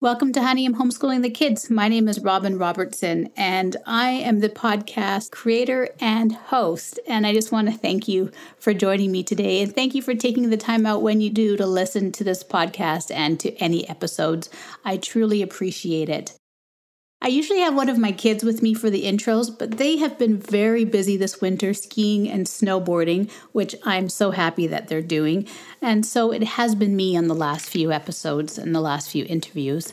Welcome to Honey, I'm Homeschooling the Kids. My name is Robin Robertson, and I am the podcast creator and host. And I just want to thank you for joining me today. And thank you for taking the time out when you do to listen to this podcast and to any episodes. I truly appreciate it. I usually have one of my kids with me for the intros, but they have been very busy this winter skiing and snowboarding, which I'm so happy that they're doing. And so it has been me on the last few episodes and the last few interviews.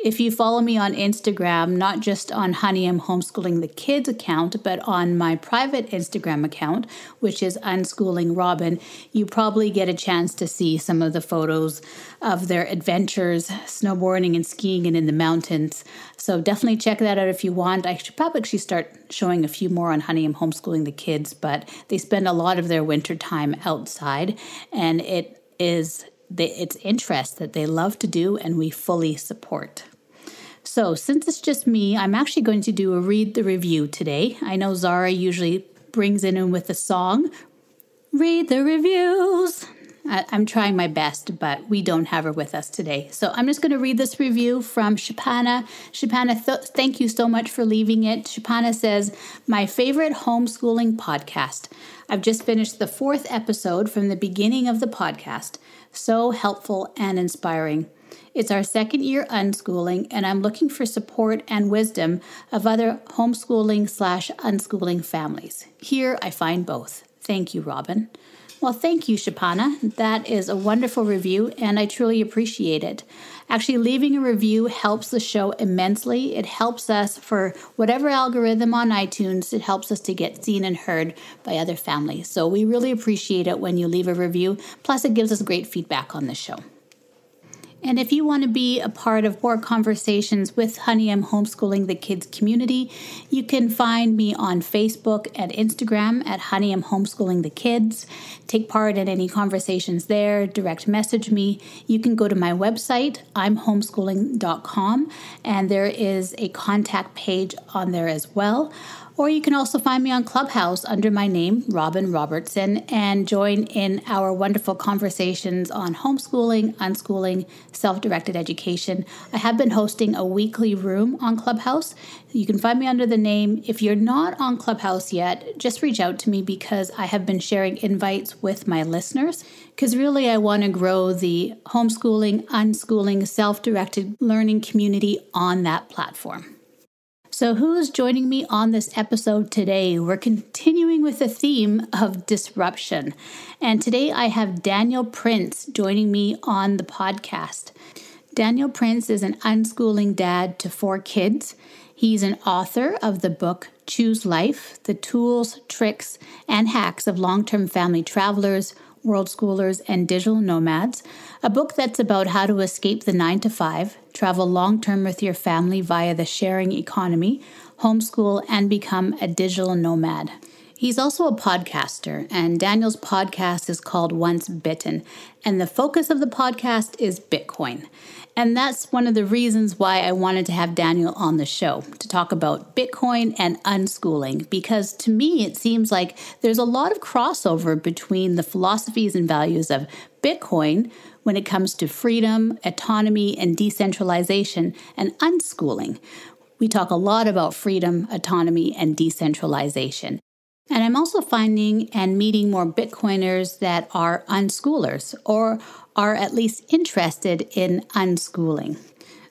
If you follow me on Instagram, not just on Honey I'm Homeschooling the Kids account, but on my private Instagram account, which is Unschooling Robin, you probably get a chance to see some of the photos of their adventures, snowboarding and skiing and in the mountains. So definitely check that out if you want. I should probably actually start showing a few more on Honey I'm Homeschooling the Kids, but they spend a lot of their winter time outside and it is it's interest that they love to do and we fully support. So, since it's just me, I'm actually going to do a read the review today. I know Zara usually brings it in with a song. Read the reviews. I, am trying my best, but we don't have her with us today. So I'm just going to read this review from Shapana. Shapana, th- thank you so much for leaving it. Shapana says, My favorite homeschooling podcast. I've just finished the fourth episode from the beginning of the podcast. So helpful and inspiring. It's our second year unschooling, and I'm looking for support and wisdom of other homeschooling slash unschooling families. Here I find both. Thank you, Robin. Well, thank you, Shapana. That is a wonderful review, and I truly appreciate it. Actually, leaving a review helps the show immensely. It helps us for whatever algorithm on iTunes, it helps us to get seen and heard by other families. So we really appreciate it when you leave a review. Plus, it gives us great feedback on the show. And if you want to be a part of more conversations with Honey I'm Homeschooling the Kids community, you can find me on Facebook and Instagram at Honey I'm Homeschooling the Kids. Take part in any conversations there, direct message me. You can go to my website, imhomeschooling.com, and there is a contact page on there as well. Or you can also find me on Clubhouse under my name, Robin Robertson, and join in our wonderful conversations on homeschooling, unschooling, self directed education. I have been hosting a weekly room on Clubhouse. You can find me under the name. If you're not on Clubhouse yet, just reach out to me because I have been sharing invites with my listeners. Because really, I want to grow the homeschooling, unschooling, self directed learning community on that platform. So, who is joining me on this episode today? We're continuing with the theme of disruption. And today I have Daniel Prince joining me on the podcast. Daniel Prince is an unschooling dad to four kids. He's an author of the book Choose Life The Tools, Tricks, and Hacks of Long Term Family Travelers World Schoolers, and Digital Nomads, a book that's about how to escape the nine to five, travel long term with your family via the sharing economy, homeschool, and become a digital nomad. He's also a podcaster, and Daniel's podcast is called Once Bitten. And the focus of the podcast is Bitcoin. And that's one of the reasons why I wanted to have Daniel on the show to talk about Bitcoin and unschooling, because to me, it seems like there's a lot of crossover between the philosophies and values of Bitcoin when it comes to freedom, autonomy, and decentralization, and unschooling. We talk a lot about freedom, autonomy, and decentralization. And I'm also finding and meeting more Bitcoiners that are unschoolers or are at least interested in unschooling.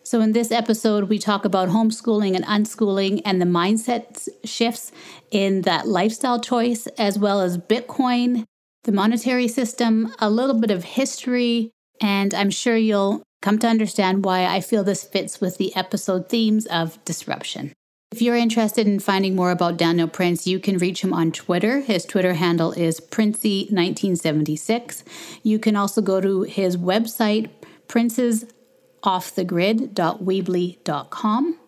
So, in this episode, we talk about homeschooling and unschooling and the mindset shifts in that lifestyle choice, as well as Bitcoin, the monetary system, a little bit of history, and I'm sure you'll come to understand why I feel this fits with the episode themes of disruption. If you're interested in finding more about Daniel Prince, you can reach him on Twitter. His Twitter handle is Princey1976. You can also go to his website, princesoffthegrid.weebly.com.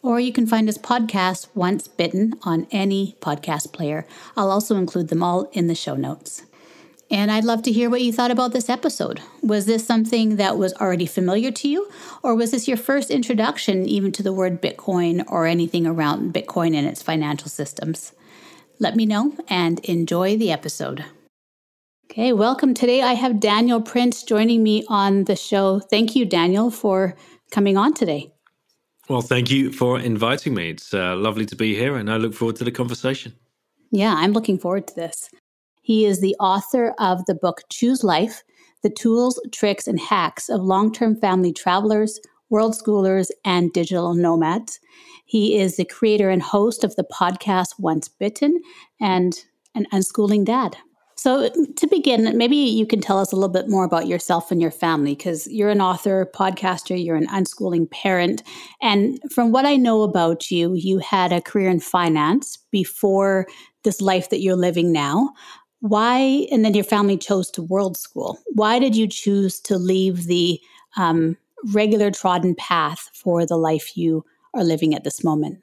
Or you can find his podcast, Once Bitten, on any podcast player. I'll also include them all in the show notes. And I'd love to hear what you thought about this episode. Was this something that was already familiar to you, or was this your first introduction even to the word Bitcoin or anything around Bitcoin and its financial systems? Let me know and enjoy the episode. Okay, welcome. Today I have Daniel Prince joining me on the show. Thank you, Daniel, for coming on today. Well, thank you for inviting me. It's uh, lovely to be here, and I look forward to the conversation. Yeah, I'm looking forward to this. He is the author of the book Choose Life The Tools, Tricks, and Hacks of Long Term Family Travelers, World Schoolers, and Digital Nomads. He is the creator and host of the podcast Once Bitten and an unschooling dad. So, to begin, maybe you can tell us a little bit more about yourself and your family because you're an author, podcaster, you're an unschooling parent. And from what I know about you, you had a career in finance before this life that you're living now. Why, and then your family chose to world school. Why did you choose to leave the um, regular trodden path for the life you are living at this moment?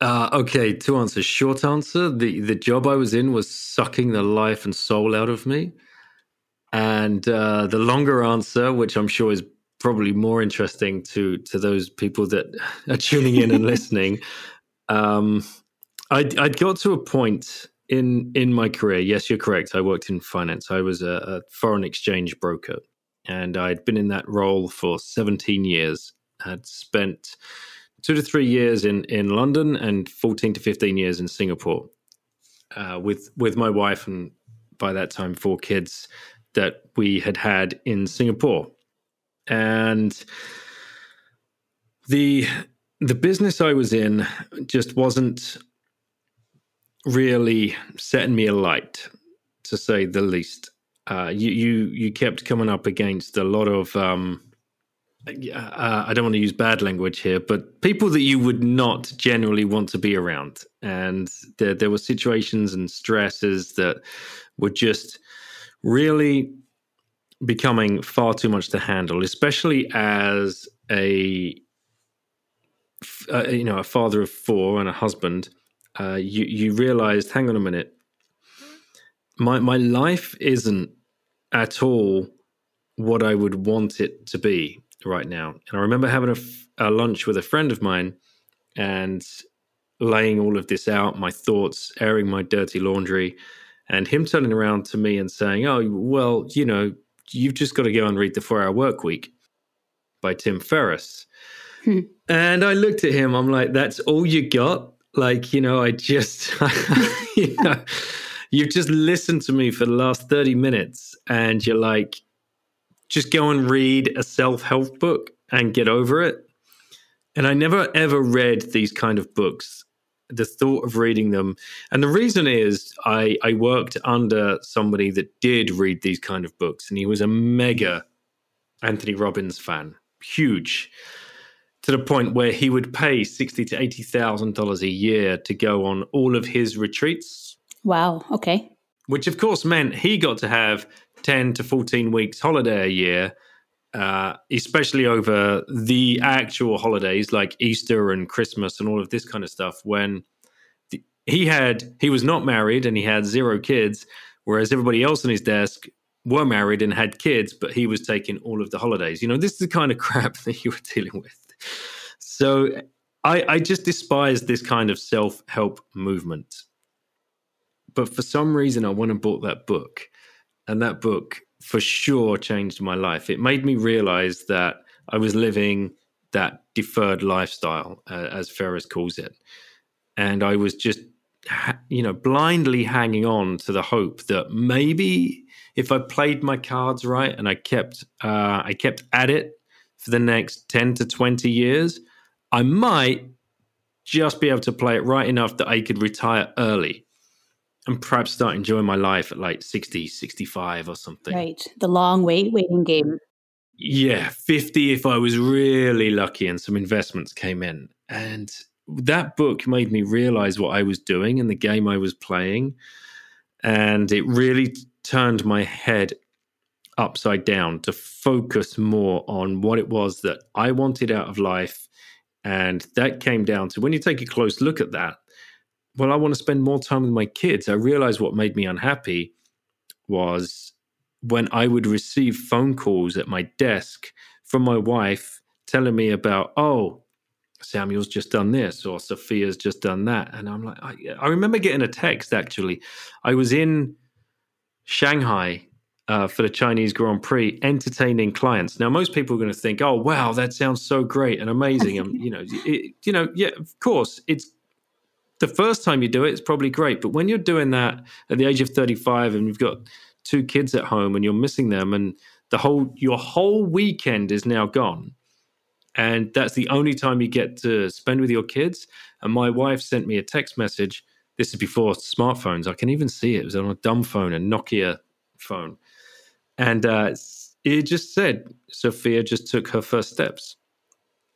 Uh, okay, two answers. Short answer: the the job I was in was sucking the life and soul out of me, and uh, the longer answer, which I'm sure is probably more interesting to to those people that are tuning in and listening. Um, I'd, I'd got to a point in in my career. Yes, you're correct. I worked in finance. I was a, a foreign exchange broker, and I'd been in that role for 17 years. Had spent two to three years in in London and fourteen to fifteen years in Singapore uh, with with my wife and by that time four kids that we had had in Singapore, and the the business I was in just wasn't really setting me alight, to say the least. Uh, you you you kept coming up against a lot of um, uh, I don't want to use bad language here, but people that you would not generally want to be around. And there, there were situations and stresses that were just really becoming far too much to handle, especially as a uh, you know a father of four and a husband. Uh, you you realized, hang on a minute, my my life isn't at all what I would want it to be right now. And I remember having a, a lunch with a friend of mine and laying all of this out, my thoughts, airing my dirty laundry, and him turning around to me and saying, Oh, well, you know, you've just got to go and read The Four Hour Work Week by Tim Ferriss. Hmm. And I looked at him, I'm like, That's all you got? Like, you know, I just, you know, you've just listened to me for the last 30 minutes and you're like, just go and read a self help book and get over it. And I never ever read these kind of books. The thought of reading them, and the reason is I, I worked under somebody that did read these kind of books, and he was a mega Anthony Robbins fan, huge, to the point where he would pay sixty to eighty thousand dollars a year to go on all of his retreats. Wow. Okay. Which of course meant he got to have 10 to 14 weeks holiday a year, uh, especially over the actual holidays like Easter and Christmas and all of this kind of stuff, when the, he had, he was not married and he had zero kids, whereas everybody else on his desk were married and had kids, but he was taking all of the holidays. You know, this is the kind of crap that you were dealing with. So I, I just despise this kind of self help movement. But for some reason, I went and bought that book and that book for sure changed my life. It made me realize that I was living that deferred lifestyle, uh, as Ferriss calls it. And I was just, you know, blindly hanging on to the hope that maybe if I played my cards right and I kept, uh, I kept at it for the next 10 to 20 years, I might just be able to play it right enough that I could retire early and perhaps start enjoying my life at like 60, 65 or something. Right. The long wait, waiting game. Yeah, 50 if I was really lucky and some investments came in. And that book made me realize what I was doing and the game I was playing. And it really turned my head upside down to focus more on what it was that I wanted out of life. And that came down to when you take a close look at that, well, I want to spend more time with my kids. I realized what made me unhappy was when I would receive phone calls at my desk from my wife telling me about, oh, Samuel's just done this or Sophia's just done that. And I'm like, I, I remember getting a text actually. I was in Shanghai uh, for the Chinese Grand Prix, entertaining clients. Now, most people are going to think, "Oh, wow, that sounds so great and amazing." and you know, it, you know, yeah, of course, it's the first time you do it, it's probably great. But when you're doing that at the age of 35 and you've got two kids at home and you're missing them, and the whole your whole weekend is now gone, and that's the only time you get to spend with your kids. And my wife sent me a text message. This is before smartphones. I can even see it. It was on a dumb phone, a Nokia phone and uh, it just said Sophia just took her first steps,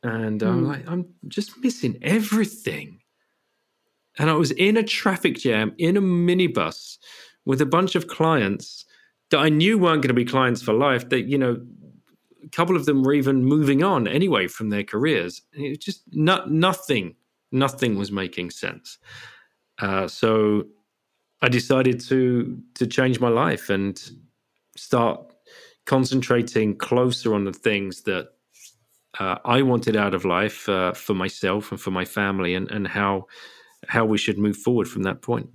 and mm. I'm hmm. like, I'm just missing everything. And I was in a traffic jam in a minibus with a bunch of clients that I knew weren't going to be clients for life. That you know, a couple of them were even moving on anyway from their careers. It was just not nothing. Nothing was making sense. Uh, so I decided to to change my life and start concentrating closer on the things that uh, I wanted out of life uh, for myself and for my family, and, and how how we should move forward from that point.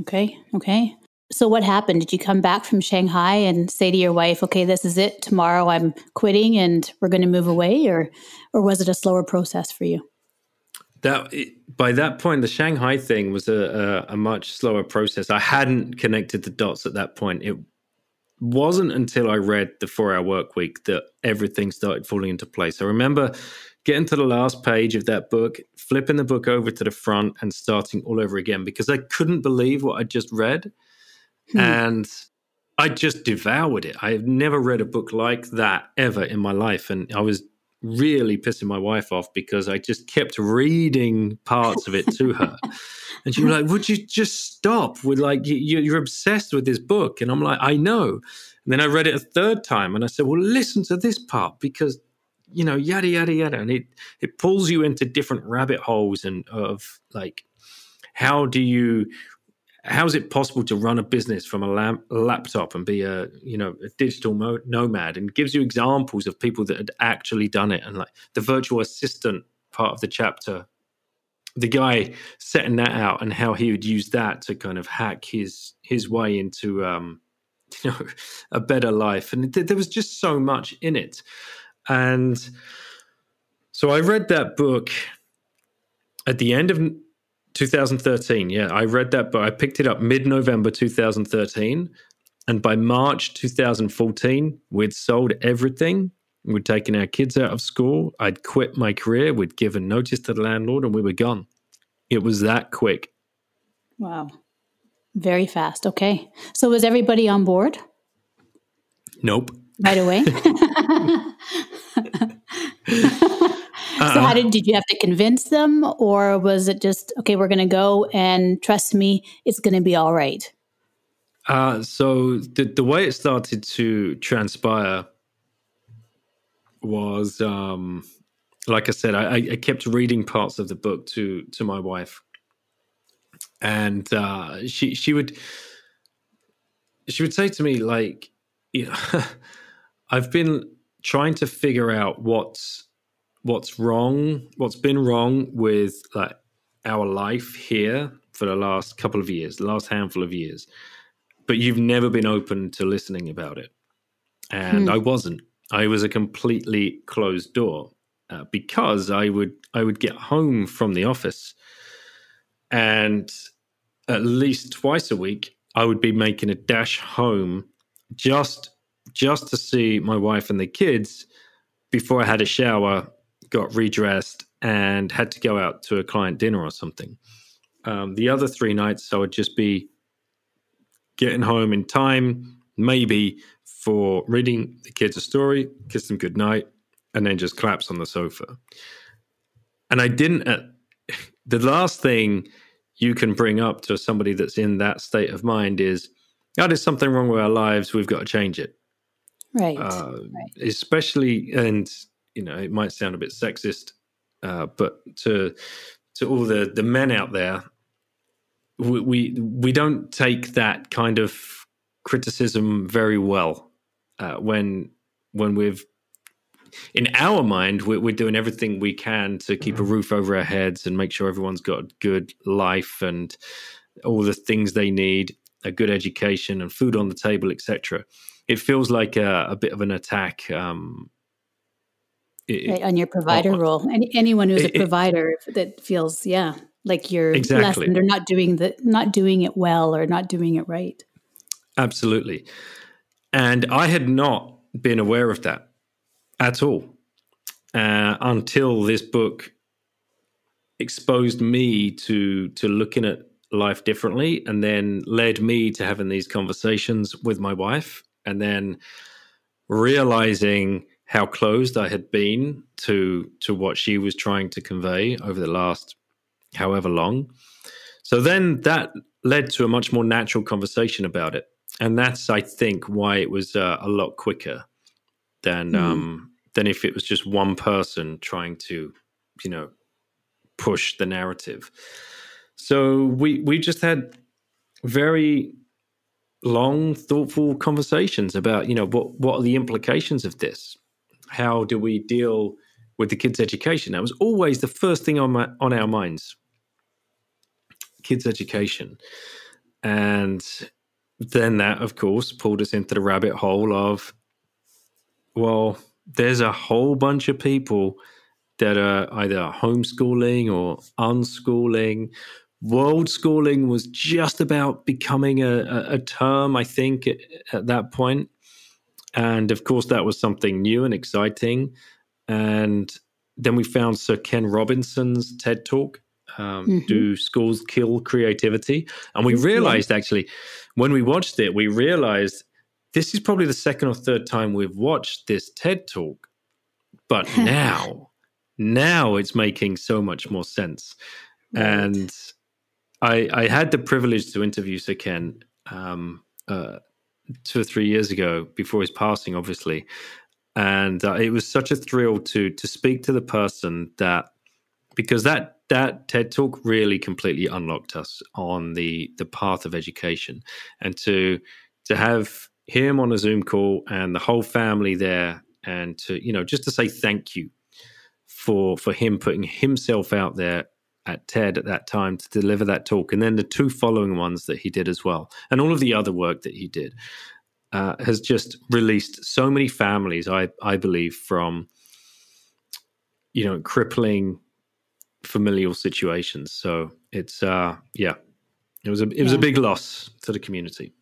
Okay. Okay. So what happened? Did you come back from Shanghai and say to your wife, "Okay, this is it. Tomorrow I'm quitting, and we're going to move away," or or was it a slower process for you? That by that point, the Shanghai thing was a, a, a much slower process. I hadn't connected the dots at that point. It wasn't until I read the Four Hour Work Week that everything started falling into place. I remember getting to the last page of that book, flipping the book over to the front, and starting all over again because I couldn't believe what I just read, hmm. and I just devoured it. I have never read a book like that ever in my life, and I was really pissing my wife off because I just kept reading parts of it to her. And she was like, "Would you just stop with like you, you're obsessed with this book?" And I'm like, "I know." And then I read it a third time, and I said, "Well, listen to this part because." You know, yada yada yada, and it it pulls you into different rabbit holes and of like, how do you how is it possible to run a business from a, laptop and be a you know a digital mo- nomad? And gives you examples of people that had actually done it. And like the virtual assistant part of the chapter the guy setting that out and how he would use that to kind of hack his his way into um, you know a better life. And th- there was just so much in it. And so i read that book at the end of 2013 yeah i read that book i picked it up mid-november 2013 and by march 2014 we'd sold everything We'd taken our kids out of school. I'd quit my career. We'd given notice to the landlord and we were gone. It was that quick. Wow. Very fast. Okay. So was everybody on board? Nope. Right away? Uh-uh. So how did did you have to convince them or was it just okay we're going to go and trust me it's going to be all right? Uh, so the the way it started to transpire was um, like I said, I, I, kept reading parts of the book to to my wife, and uh, she she would she would say to me like, you know, I've been trying to figure out what's what's wrong, what's been wrong with like our life here for the last couple of years, the last handful of years, but you've never been open to listening about it, and hmm. I wasn't. I was a completely closed door uh, because I would I would get home from the office, and at least twice a week I would be making a dash home just just to see my wife and the kids before I had a shower, got redressed, and had to go out to a client dinner or something. Um, the other three nights I would just be getting home in time, maybe for reading the kids a story, kiss them goodnight, and then just collapse on the sofa. And I didn't. Uh, the last thing you can bring up to somebody that's in that state of mind is, "Oh, there's something wrong with our lives. We've got to change it." Right. Uh, right. Especially, and you know, it might sound a bit sexist, uh, but to to all the the men out there, we, we we don't take that kind of criticism very well uh, when when we've in our mind we're, we're, doing everything we can to keep a mm-hmm. roof over our heads and make sure everyone's got a good life and all the things they need a good education and food on the table etc it feels like a, a bit of an attack. Um, it, right, on your provider oh, role. Any, anyone who's it, a provider that feels, yeah, like you're exactly. less, they're not doing the not doing it well or not doing it right. Absolutely. And I had not been aware of that at all uh, until this book exposed me to to looking at life differently and then led me to having these conversations with my wife and then realizing how closed I had been to to what she was trying to convey over the last however long. So then that led to a much more natural conversation about it, and that's I think why it was uh, a lot quicker than mm. um, than if it was just one person trying to, you know, push the narrative. So we we just had very long, thoughtful conversations about, you know, what what are the implications of this? How do we deal with the kids' education? That was always the first thing on my on our minds. Kids' education. And then that, of course, pulled us into the rabbit hole of, well, there's a whole bunch of people that are either homeschooling or unschooling. World schooling was just about becoming a, a, a term, I think, at, at, that point. And of course, that was something new and exciting. And then we found Sir Ken Robinson's TED Talk, um, mm-hmm. Do Schools Kill Creativity? And we realized actually, when we watched it, we realized this is probably the second or third time we've watched this TED talk, but now, now it's making so much more sense. Right. And I, I had the privilege to interview Sir Ken um, uh, two or three years ago before his passing, obviously, and uh, it was such a thrill to to speak to the person that because that that TED talk really completely unlocked us on the the path of education, and to to have him on a Zoom call and the whole family there, and to you know just to say thank you for for him putting himself out there at TED at that time to deliver that talk, and then the two following ones that he did as well, and all of the other work that he did, uh, has just released so many families. I I believe from you know crippling familial situations. So it's uh yeah, it was a it was yeah. a big loss to the community.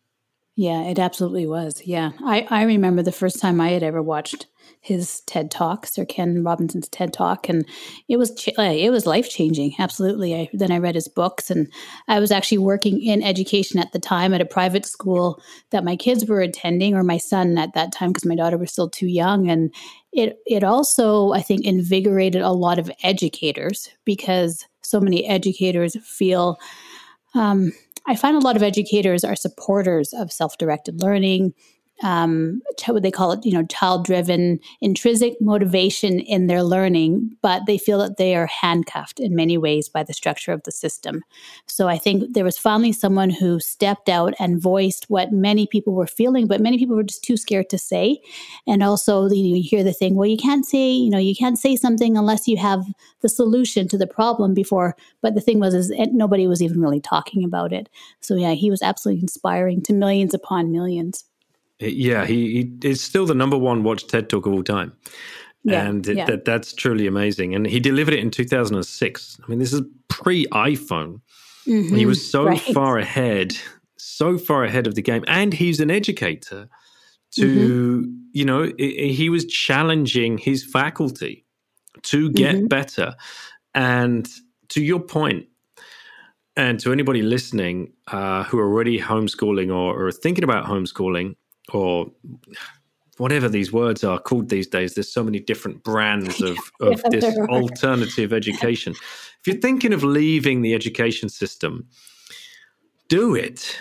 Yeah, it absolutely was. Yeah. I, I remember the first time I had ever watched his TED Talk, Sir Ken Robinson's TED Talk, and it was ch- it was life changing. Absolutely. I, then I read his books, and I was actually working in education at the time at a private school that my kids were attending, or my son at that time, because my daughter was still too young. And it it also I think invigorated a lot of educators because so many educators feel. Um, I find a lot of educators are supporters of self directed learning um, what they call it, you know, child driven intrinsic motivation in their learning, but they feel that they are handcuffed in many ways by the structure of the system. So I think there was finally someone who stepped out and voiced what many people were feeling, but many people were just too scared to say. And also, you, know, you hear the thing, well, you can't say, you know, you can't say something unless you have the solution to the problem before. But the thing was, is nobody was even really talking about it. So yeah, he was absolutely inspiring to millions upon millions. Yeah, he, he is still the number one watched TED Talk of all time. Yeah, and it, yeah. that that's truly amazing. And he delivered it in 2006. I mean, this is pre iPhone. Mm-hmm, he was so right. far ahead, so far ahead of the game. And he's an educator. To mm-hmm. you know, it, he was challenging his faculty to get mm-hmm. better. And to your point, and to anybody listening uh, who are already homeschooling or, or thinking about homeschooling, or whatever these words are called these days. There's so many different brands of, of yeah, this alternative education. If you're thinking of leaving the education system, do it.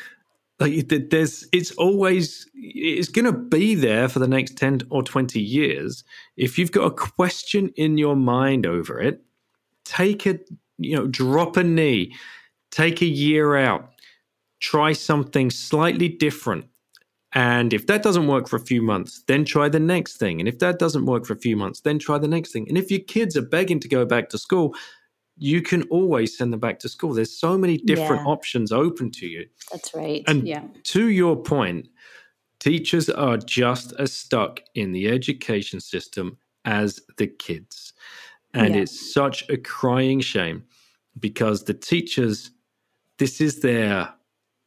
Like there's, it's always, it's going to be there for the next 10 or 20 years. If you've got a question in your mind over it, take it, you know, drop a knee, take a year out, try something slightly different and if that doesn't work for a few months, then try the next thing. And if that doesn't work for a few months, then try the next thing. And if your kids are begging to go back to school, you can always send them back to school. There's so many different yeah. options open to you. That's right. And yeah. to your point, Teachers are just as stuck in the education system as the kids. And yeah. it's such a crying shame because the teachers, this is their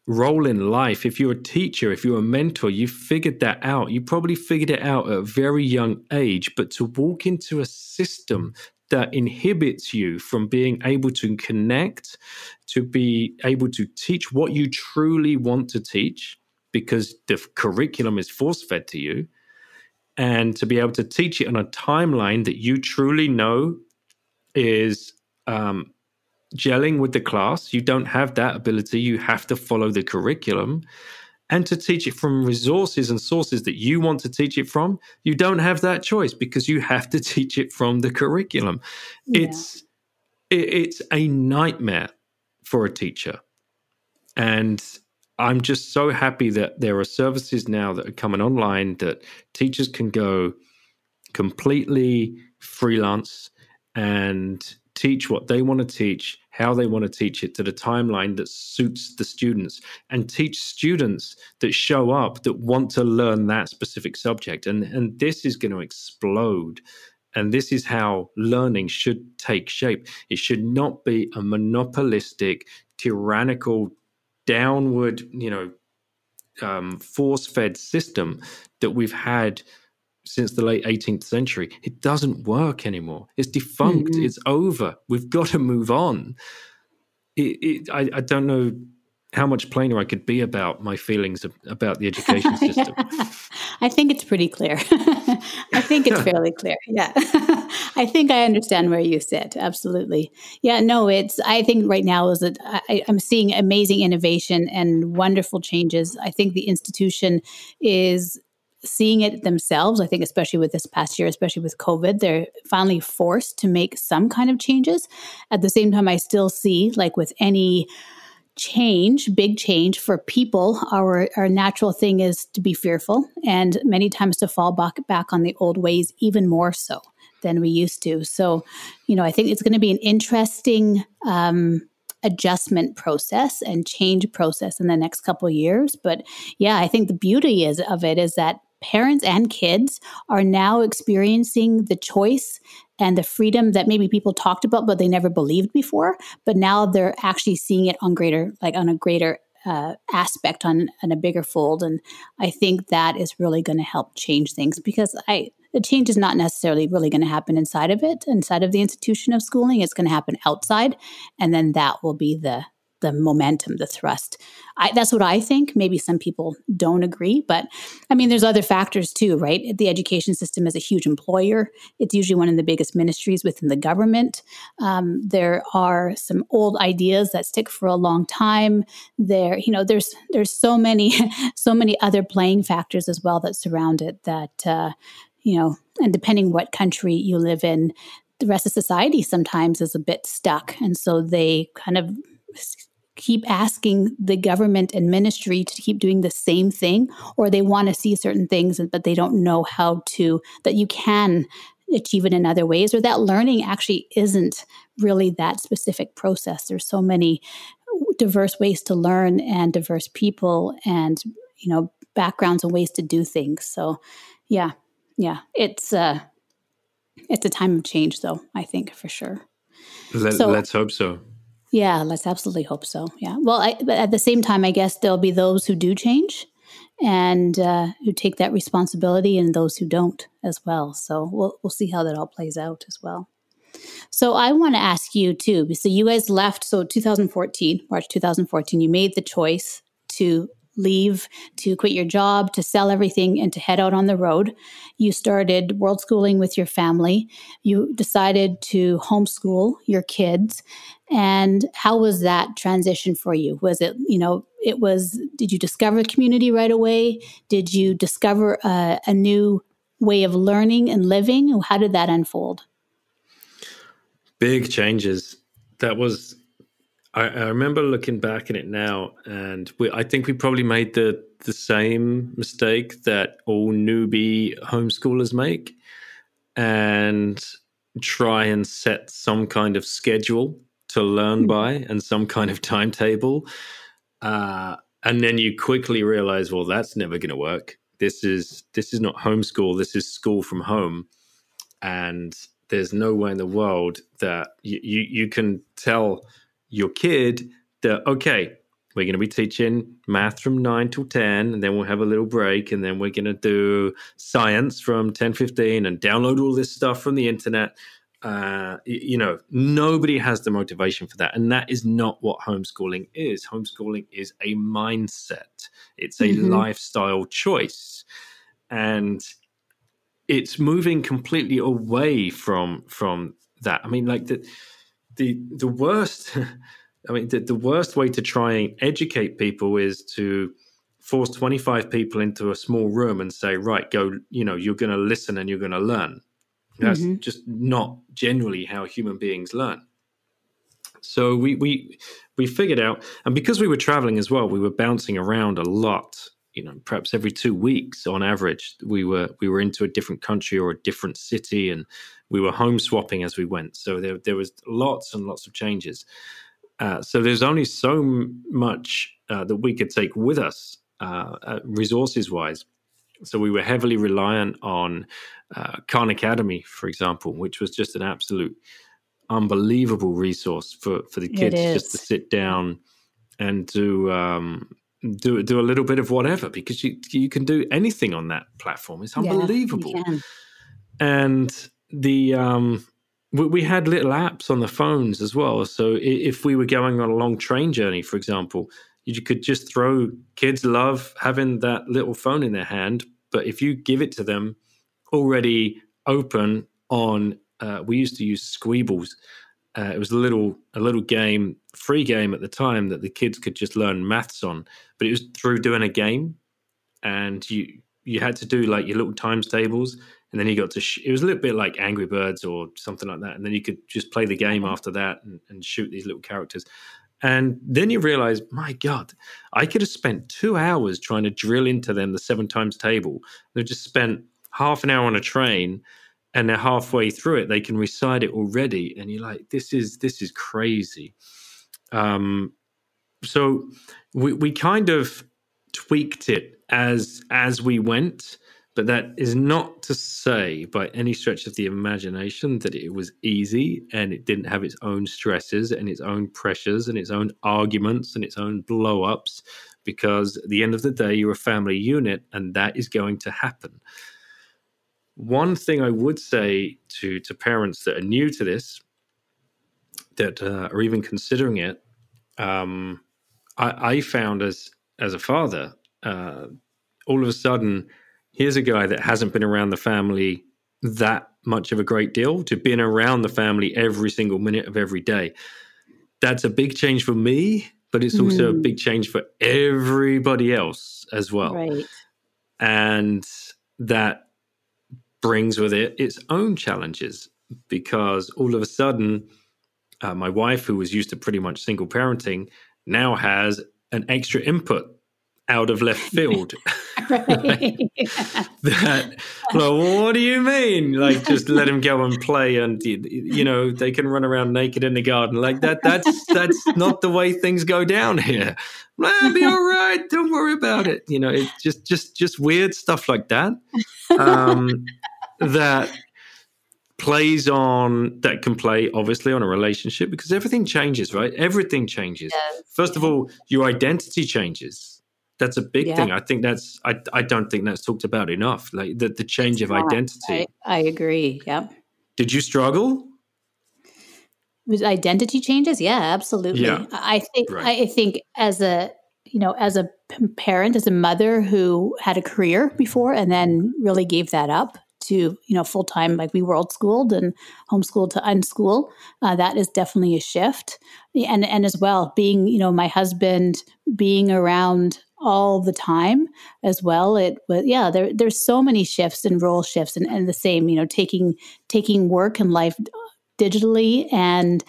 role in life. If you're a teacher, if you're a mentor, you figured that out. You probably figured it out at a very young age. But to walk into a system that inhibits you from being able to connect, to be able to teach what you truly want to teach, because the curriculum is force fed to you, and to be able to teach it on a timeline that you truly know is um, gelling with the class. You don't have that ability. You have to follow the curriculum. And to teach it from resources and sources that you want to teach it from, you don't have that choice because you have to teach it from the curriculum. Yeah. It's it, it's a nightmare for a teacher. And I'm just so happy that there are services now that are coming online that teachers can go completely freelance and teach what they want to teach, how they want to teach it to the timeline that suits the students, and teach students that show up that want to learn that specific subject. And, and this is going to explode. And this is how learning should take shape. It should not be a monopolistic, tyrannical downward, you know, um, force fed system that we've had since the late 18th century. It doesn't work anymore. It's defunct. Mm-hmm. It's over. We've got to move on. It, it, I, I, don't know how much plainer I could be about my feelings of, about the education system. I think it's pretty clear. I think it's fairly clear. Yeah. I think I understand where you sit. Absolutely. Yeah, no, it's, I think right now is that I, I'm seeing amazing innovation and wonderful changes. I think the institution is seeing it themselves. I think, especially with this past year, especially with COVID, they're finally forced to make some kind of changes. At the same time, I still see, like with any change, big change for people, our, our natural thing is to be fearful and many times to fall back, back on the old ways, even more so than we used to. So, you know, I think it's going to be an interesting um, adjustment process and change process in the next couple years. But yeah, I think the beauty is of it is that parents and kids are now experiencing the choice and the freedom that maybe people talked about but they never believed before. But now they're actually seeing it on greater like on a greater uh, aspect on, on a bigger fold. And i think that is really going to help change things because i the change is not necessarily really going to happen inside of it. Inside of the institution of schooling it's going to happen outside and then that will be the the momentum, the thrust. I, that's what I think. Maybe some people don't agree, but I mean, there's other factors too, right? The education system is a huge employer. It's usually one of the biggest ministries within the government. Um, there are some old ideas that stick for a long time. There, you know, there's there's so many so many other playing factors as well that surround it. That uh, you know, and depending what country you live in, the rest of society sometimes is a bit stuck, and so they kind of keep asking the government and ministry to keep doing the same thing or they want to see certain things but they don't know how to that you can achieve it in other ways or that learning actually isn't really that specific process. There's so many diverse ways to learn and diverse people and you know backgrounds and ways to do things. So yeah yeah it's uh it's a time of change though i think for sure. Let, so, let's hope so yeah, let's absolutely hope so. Yeah. Well, I, but at the same time, I guess there'll be those who do change and uh, who take that responsibility, and those who don't as well. So we'll we'll see how that all plays out as well. So I want to ask you too. So you guys left. So 2014, March 2014, you made the choice to leave, to quit your job, to sell everything, and to head out on the road. You started world schooling with your family. You decided to homeschool your kids. And how was that transition for you? Was it, you know, it was, did you discover community right away? Did you discover a, a new way of learning and living? How did that unfold? Big changes. That was I, I remember looking back at it now, and we, I think we probably made the the same mistake that all newbie homeschoolers make, and try and set some kind of schedule to learn hmm. by and some kind of timetable. Uh, and then you quickly realize, well, that's never going to work this is this is not homeschool. This is school from home, and there's no way in the world that you, you, you can tell your kid that okay we're going to be teaching math from 9 till 10 and then we'll have a little break and then we're going to do science from 10:15 and download all this stuff from the internet. Uh, you know nobody has the motivation for that and that is not what homeschooling is. Homeschooling is a mindset. It's a mm-hmm. lifestyle choice and it's moving completely away from from that. I mean like the the the worst I mean, the, the worst way to try and educate people is to force 25 people into a small room and say, right, go, you know, you're going to listen and you're going to learn. That's mm-hmm. just not generally how human beings learn. So we we we figured out, and because we were traveling as well, we were bouncing around a lot. You know, perhaps every two weeks on average, we were we were into a different country or a different city, and we were home swapping as we went. So there there was lots and lots of changes. Uh, so there's only so much uh, that we could take with us, uh, uh resources wise. So we were heavily reliant on uh, Khan Academy, for example, which was just an absolute unbelievable resource for, for the kids just to sit down and do um, do do a little bit of whatever because you you can do anything on that platform. It's unbelievable. Yeah, and the um, we had little apps on the phones as well. So if we were going on a long train journey, for example, you could just throw kids love having that little phone in their hand. But if you give it to them already open on, uh, we used to use Squeebles. Uh, it was a little a little game, free game at the time that the kids could just learn maths on. But it was through doing a game, and you you had to do like your little times tables and then you got to sh- it was a little bit like angry birds or something like that. And then you could just play the game after that and, and shoot these little characters. And then you realize my god i could have spent two hours trying to drill into them the seven times table. They've just spent half an hour on a train and they're halfway through it they can recite it already. And you're like this is this is crazy. Um so we we kind of tweaked it as as we went but that is not to say by any stretch of the imagination that it was easy and it didn't have its own stresses and its own pressures and its own arguments and its own blow ups, because at the end of the day, you're a family unit and that is going to happen. One thing I would say to, to parents that are new to this, that uh, are even considering it, um, I, I, found as as a father, uh, all of a sudden, here's a guy that hasn't been around the family that much of a great deal to being around the family every single minute of every day. That's a big change for me, but it's also mm. a hmm. big change for everybody else as well. Right. And that brings with it its own challenges because all of a sudden, uh, my wife, who was used to pretty much single parenting, now has an extra input out of left field. like, that, well, what do you mean? Like, just let him go and play, and you know they can run around naked in the garden like that. That's that's not the way things go down here. Well, be all right. Don't worry about it. You know, it's just just just weird stuff like that. Um, that plays on that can play obviously on a relationship because everything changes right everything changes first of all your identity changes that's a big yeah. thing. I think that's I I don't think that's talked about enough. Like the the change of identity. I, I agree. Yep. Did you struggle? With identity changes? Yeah, absolutely. Yeah. I think right. I think as a you know as a parent as a mother who had a career before and then really gave that up to you know full time like we were old schooled and homeschooled to unschool uh, that is definitely a shift and and as well being you know my husband being around all the time as well. It was yeah, there there's so many shifts and role shifts and, and the same, you know, taking taking work and life digitally and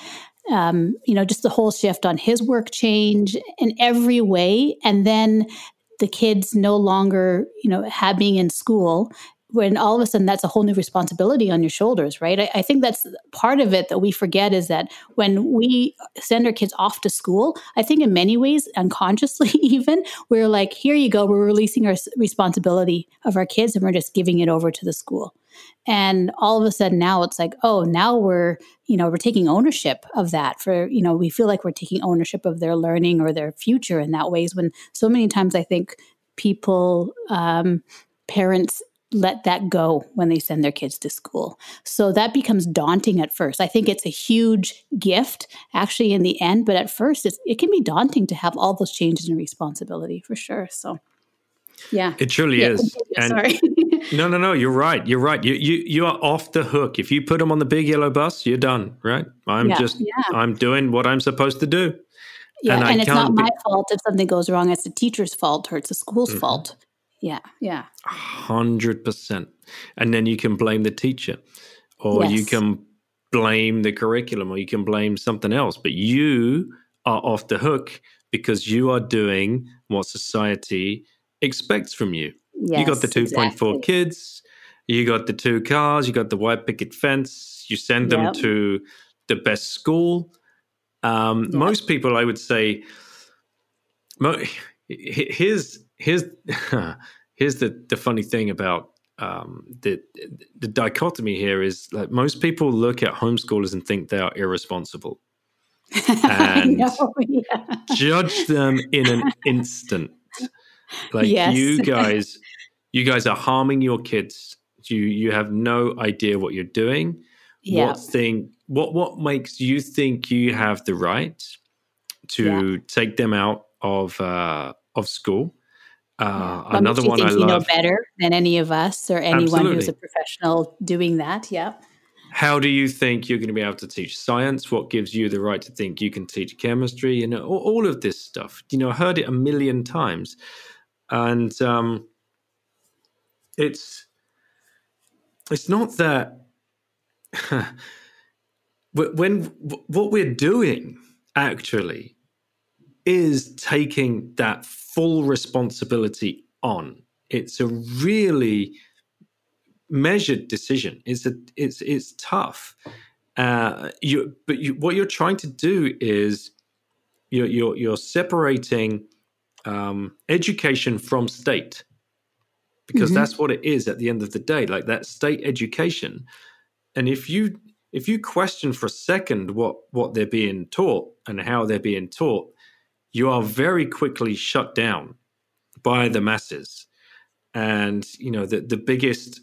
um, you know, just the whole shift on his work change in every way. And then the kids no longer, you know, having in school when all of a sudden that's a whole new responsibility on your shoulders, right? I, I, think that's part of it that we forget is that when we send our kids off to school, I think in many ways, unconsciously even, we're like, here you go, we're releasing our responsibility of our kids and we're just giving it over to the school. And all of a sudden now it's like, oh, now we're, you know, we're taking ownership of that for, you know, we feel like we're taking ownership of their learning or their future in that ways when so many times I think people, um, parents let that go when they send their kids to school. So that becomes daunting at first. I think it's a huge gift actually in the end, but at first it can be daunting to have all those changes in responsibility for sure. So yeah. It truly yeah, is. And sorry. no, no, no, you're right. You're right. You you you are off the hook. If you put them on the big yellow bus, you're done, right? I'm yeah, just yeah. I'm doing what I'm supposed to do. Yeah, and, and it's not be- my fault if something goes wrong. It's the teacher's fault or it's the school's mm-hmm. fault. Yeah, yeah. Hundred percent. And then you can blame the teacher, or yes. you can blame the curriculum, or you can blame something else. But you are off the hook because you are doing what society expects from you. Yes, you got the 2.4 exactly. kids, you got the two cars, you got the white picket fence, you send them yep. to the best school. Um, yep. Most people, I would say, mo- here's here's here's the the funny thing about um, the the dichotomy here is like most people look at homeschoolers and think they are irresponsible and know, yeah. judge them in an instant. Like yes. you guys, you guys are harming your kids. You you have no idea what you're doing. Yeah. What thing? What what makes you think you have the right to yeah. take them out of uh, of school? Uh, yeah. Another one I love. You know better than any of us or anyone Absolutely. who's a professional doing that. Yeah. How do you think you're going to be able to teach science? What gives you the right to think you can teach chemistry? You know, all, all of this stuff. You know, I heard it a million times, and um, it's it's not that when what we're doing actually is taking that full responsibility on. It's a really measured decision. It's a it's it's tough. Uh, you but you, what you're trying to do is you're you're, you're separating um, education from state because mm-hmm. that's what it is at the end of the day. Like that state education, and if you if you question for a second what what they're being taught and how they're being taught, you are very quickly shut down by the masses. And, you know, the, the biggest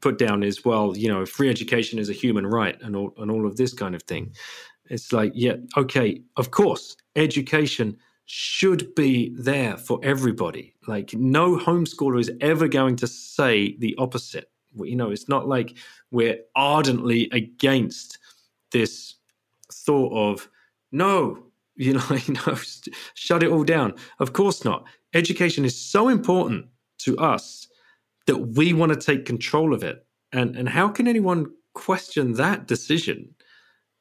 put down is, well, you know, free education is a human right and all, and all of this kind of thing. It's like, yeah, okay, of course, education should be there for everybody. Like, no homeschooler is ever going to say the opposite. You know, it's not like we're ardently against this thought of, no, you know, you know, shut it all down. Of course not. Education is so important to us that we want to take control of it. And and how can anyone question that decision?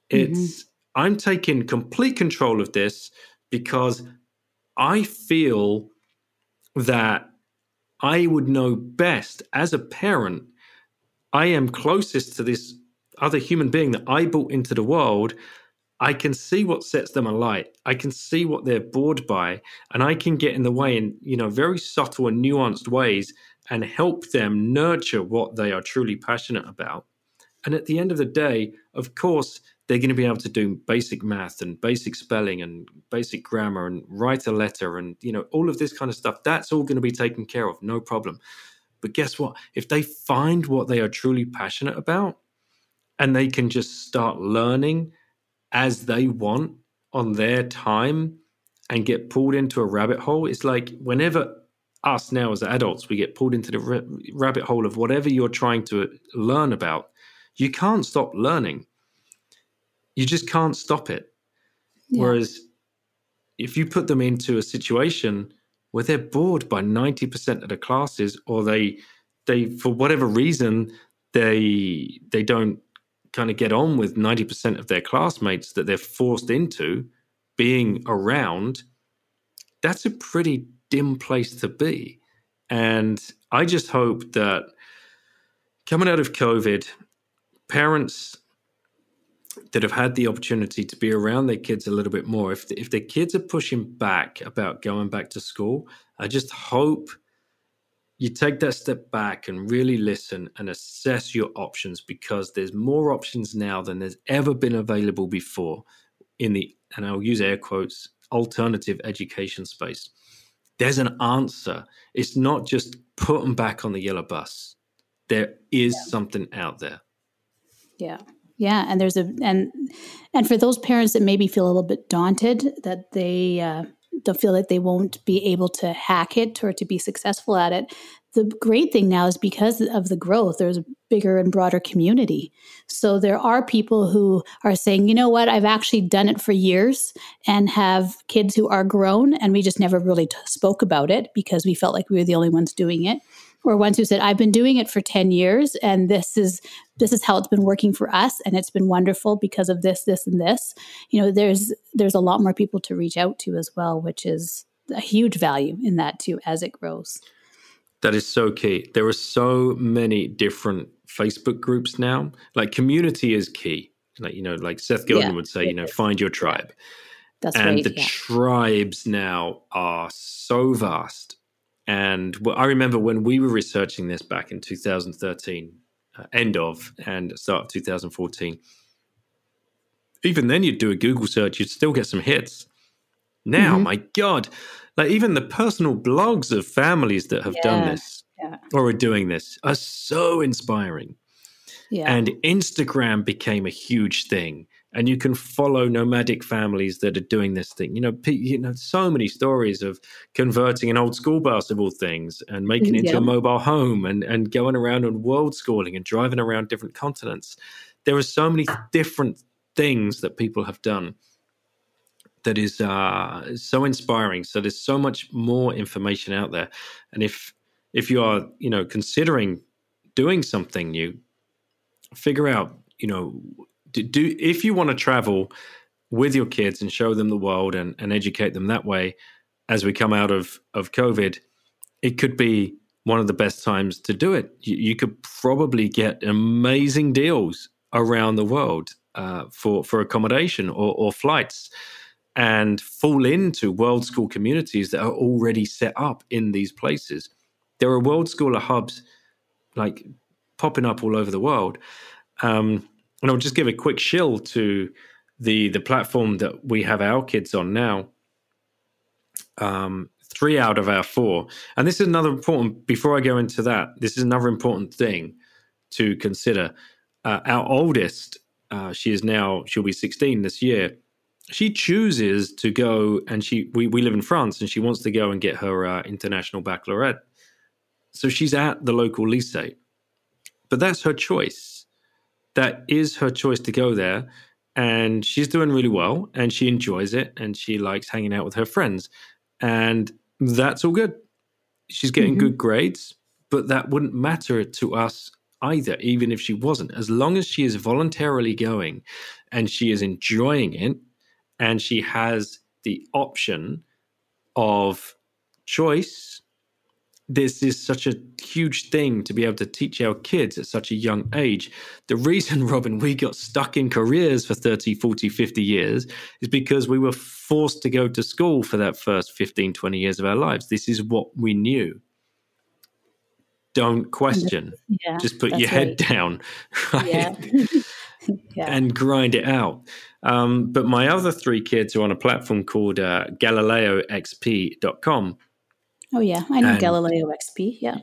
It's mm-hmm. I'm taking complete control of this because I feel that I would know best as a parent. I am closest to this other human being that I brought into the world I can see what sets them alight. I can see what they're bored by, and I can get in the way in you know very subtle and nuanced ways and help them nurture what they are truly passionate about. And at the end of the day, of course, they're going to be able to do basic math and basic spelling and basic grammar and write a letter and you know all of this kind of stuff. That's all going to be taken care of, no problem. But guess what? If they find what they are truly passionate about and they can just start learning as they want on their time and get pulled into a rabbit hole. It's like whenever us now as adults we get pulled into the rabbit hole of whatever you're trying to learn about, you can't stop learning. You just can't stop it. Yeah. Whereas if you put them into a situation where they're bored by 90% of the classes or they they for whatever reason they they don't kind of get on with 90% of their classmates that they're forced into being around, that's a pretty dim place to be. And I just hope that coming out of COVID, parents that have had the opportunity to be around their kids a little bit more, if if their kids are pushing back about going back to school, I just hope you take that step back and really listen and assess your options because there's more options now than there's ever been available before in the and I'll use air quotes alternative education space. There's an answer. It's not just put them back on the yellow bus. There is yeah. something out there. Yeah. Yeah, and there's a and and for those parents that maybe feel a little bit daunted that they uh, don't feel that they won't be able to hack it or to be successful at it, the great thing now is because of the growth, there's a bigger and broader community. So there are people who are saying, you know what, I've actually done it for years and have kids who are grown, and we just never really t- spoke about it because we felt like we were the only ones doing it. Or ones who said, I've been doing it for 10 years and this is this is how it's been working for us and it's been wonderful because of this, this, and this. You know, there's there's a lot more people to reach out to as well, which is a huge value in that too as it grows. That is so key. There are so many different Facebook groups now. Like community is key. Like you know, like Seth Godin yeah, would say, you know, is. find your tribe. That's and right, the yeah. tribes now are so vast. And I remember when we were researching this back in 2013, uh, end of and start of 2014. Even then, you'd do a Google search, you'd still get some hits. Now, mm-hmm. my God, like even the personal blogs of families that have yeah, done this yeah. or are doing this are so inspiring. Yeah. And Instagram became a huge thing. And you can follow nomadic families that are doing this thing. You know, you know, so many stories of converting an old school bus of all things and making it into a mobile home and, and going around on world schooling and driving around different continents. There are so many different things that people have done that is uh, so inspiring. So there's so much more information out there, and if if you are you know considering doing something new, figure out you know do, do if you want to travel with your kids and show them the world and, and educate them that way as we come out of of COVID, it could be one of the best times to do it. You, you could probably get amazing deals around the world uh, for for accommodation or, or flights and fall into world school communities that are already set up in these places. There are world schooler hubs like popping up all over the world. Um, and I'll just give a quick shill to the the platform that we have our kids on now. Um, three out of our four, and this is another important. Before I go into that, this is another important thing to consider. Uh, our oldest, uh, she is now she'll be sixteen this year she chooses to go and she we, we live in france and she wants to go and get her uh, international baccalaureate so she's at the local lycée but that's her choice that is her choice to go there and she's doing really well and she enjoys it and she likes hanging out with her friends and that's all good she's getting mm-hmm. good grades but that wouldn't matter to us either even if she wasn't as long as she is voluntarily going and she is enjoying it and she has the option of choice this is such a huge thing to be able to teach our kids at such a young age. The reason, Robin, we got stuck in careers for 30, 40, 50 years is because we were forced to go to school for that first 15, 20 years of our lives. This is what we knew. Don't question. Yeah, Just put your head down right? yeah. yeah. and grind it out. Um, but my other three kids are on a platform called uh, GalileoXP.com. Oh, yeah. I know and Galileo XP. Yeah.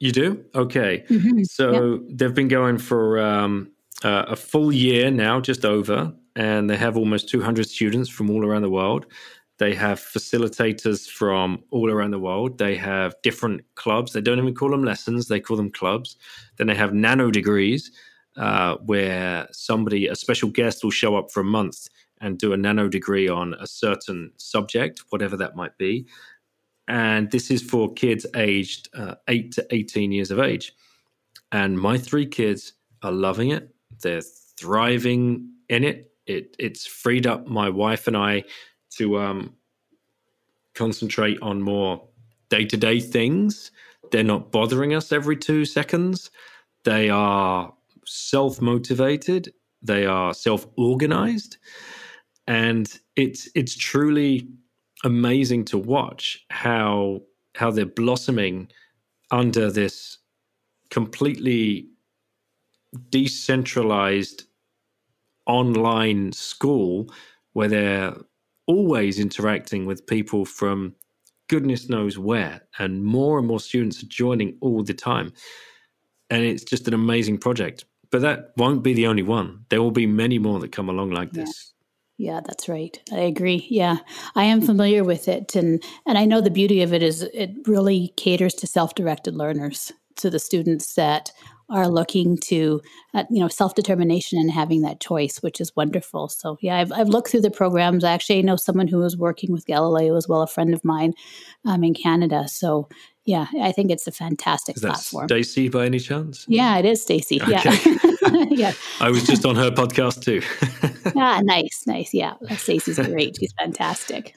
You do? Okay. Mm-hmm. So yeah. they've been going for um, uh, a full year now, just over, and they have almost 200 students from all around the world. They have facilitators from all around the world. They have different clubs. They don't even call them lessons, they call them clubs. Then they have nano degrees uh, where somebody, a special guest, will show up for a month and do a nano degree on a certain subject, whatever that might be. And this is for kids aged uh, 8 to 18 years of age. And my three kids are loving it. They're thriving in it. it it's freed up my wife and I to um, concentrate on more day to day things. They're not bothering us every two seconds they are self motivated, they are self organized, and it's it's truly amazing to watch how how they're blossoming under this completely decentralized online school where they're always interacting with people from goodness knows where and more and more students are joining all the time. And it's just an amazing project. But that won't be the only one. There will be many more that come along like this yeah, that's right. I agree. Yeah, I am familiar with it, and and I know the beauty of it is it really caters to self-directed learners, to the students that are looking to uh, you know self-determination and having that choice which is wonderful so yeah I've, I've looked through the programs Actually, I actually know someone who was working with galileo as well a friend of mine um, in canada so yeah, I think it's a fantastic Is that platform. Stacy by any chance? Yeah, it is Stacy. Okay. Yeah. yeah. I was just on her podcast too. ah, nice, nice. Yeah. Stacy's great. She's fantastic.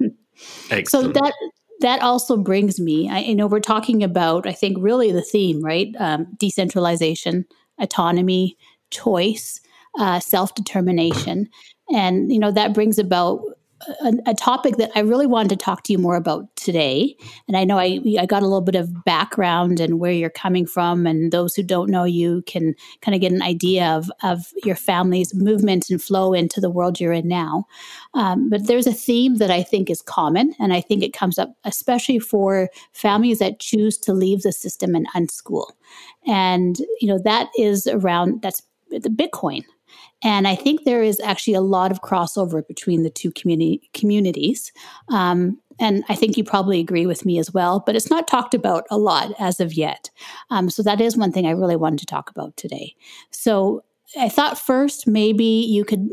Excellent. So that that also brings me, I you know we're talking about, I think really the theme, right? Um, decentralization, autonomy, choice, uh, self-determination. And you know that brings about a, a, topic that I really wanted to talk to you more about today. And I know I, I got a little bit of background and where you're coming from, and those who don't know you can kind of get an idea of, of your family's movement and flow into the world you're in now. Um, but there's a theme that I think is common, and I think it comes up especially for families that choose to leave the system and unschool. And, you know, that is around that's the Bitcoin. And I think there is actually a lot of crossover between the two community communities. Um, and I think you probably agree with me as well, but it's not talked about a lot as of yet. Um, so that is one thing I really wanted to talk about today. So I thought first maybe you could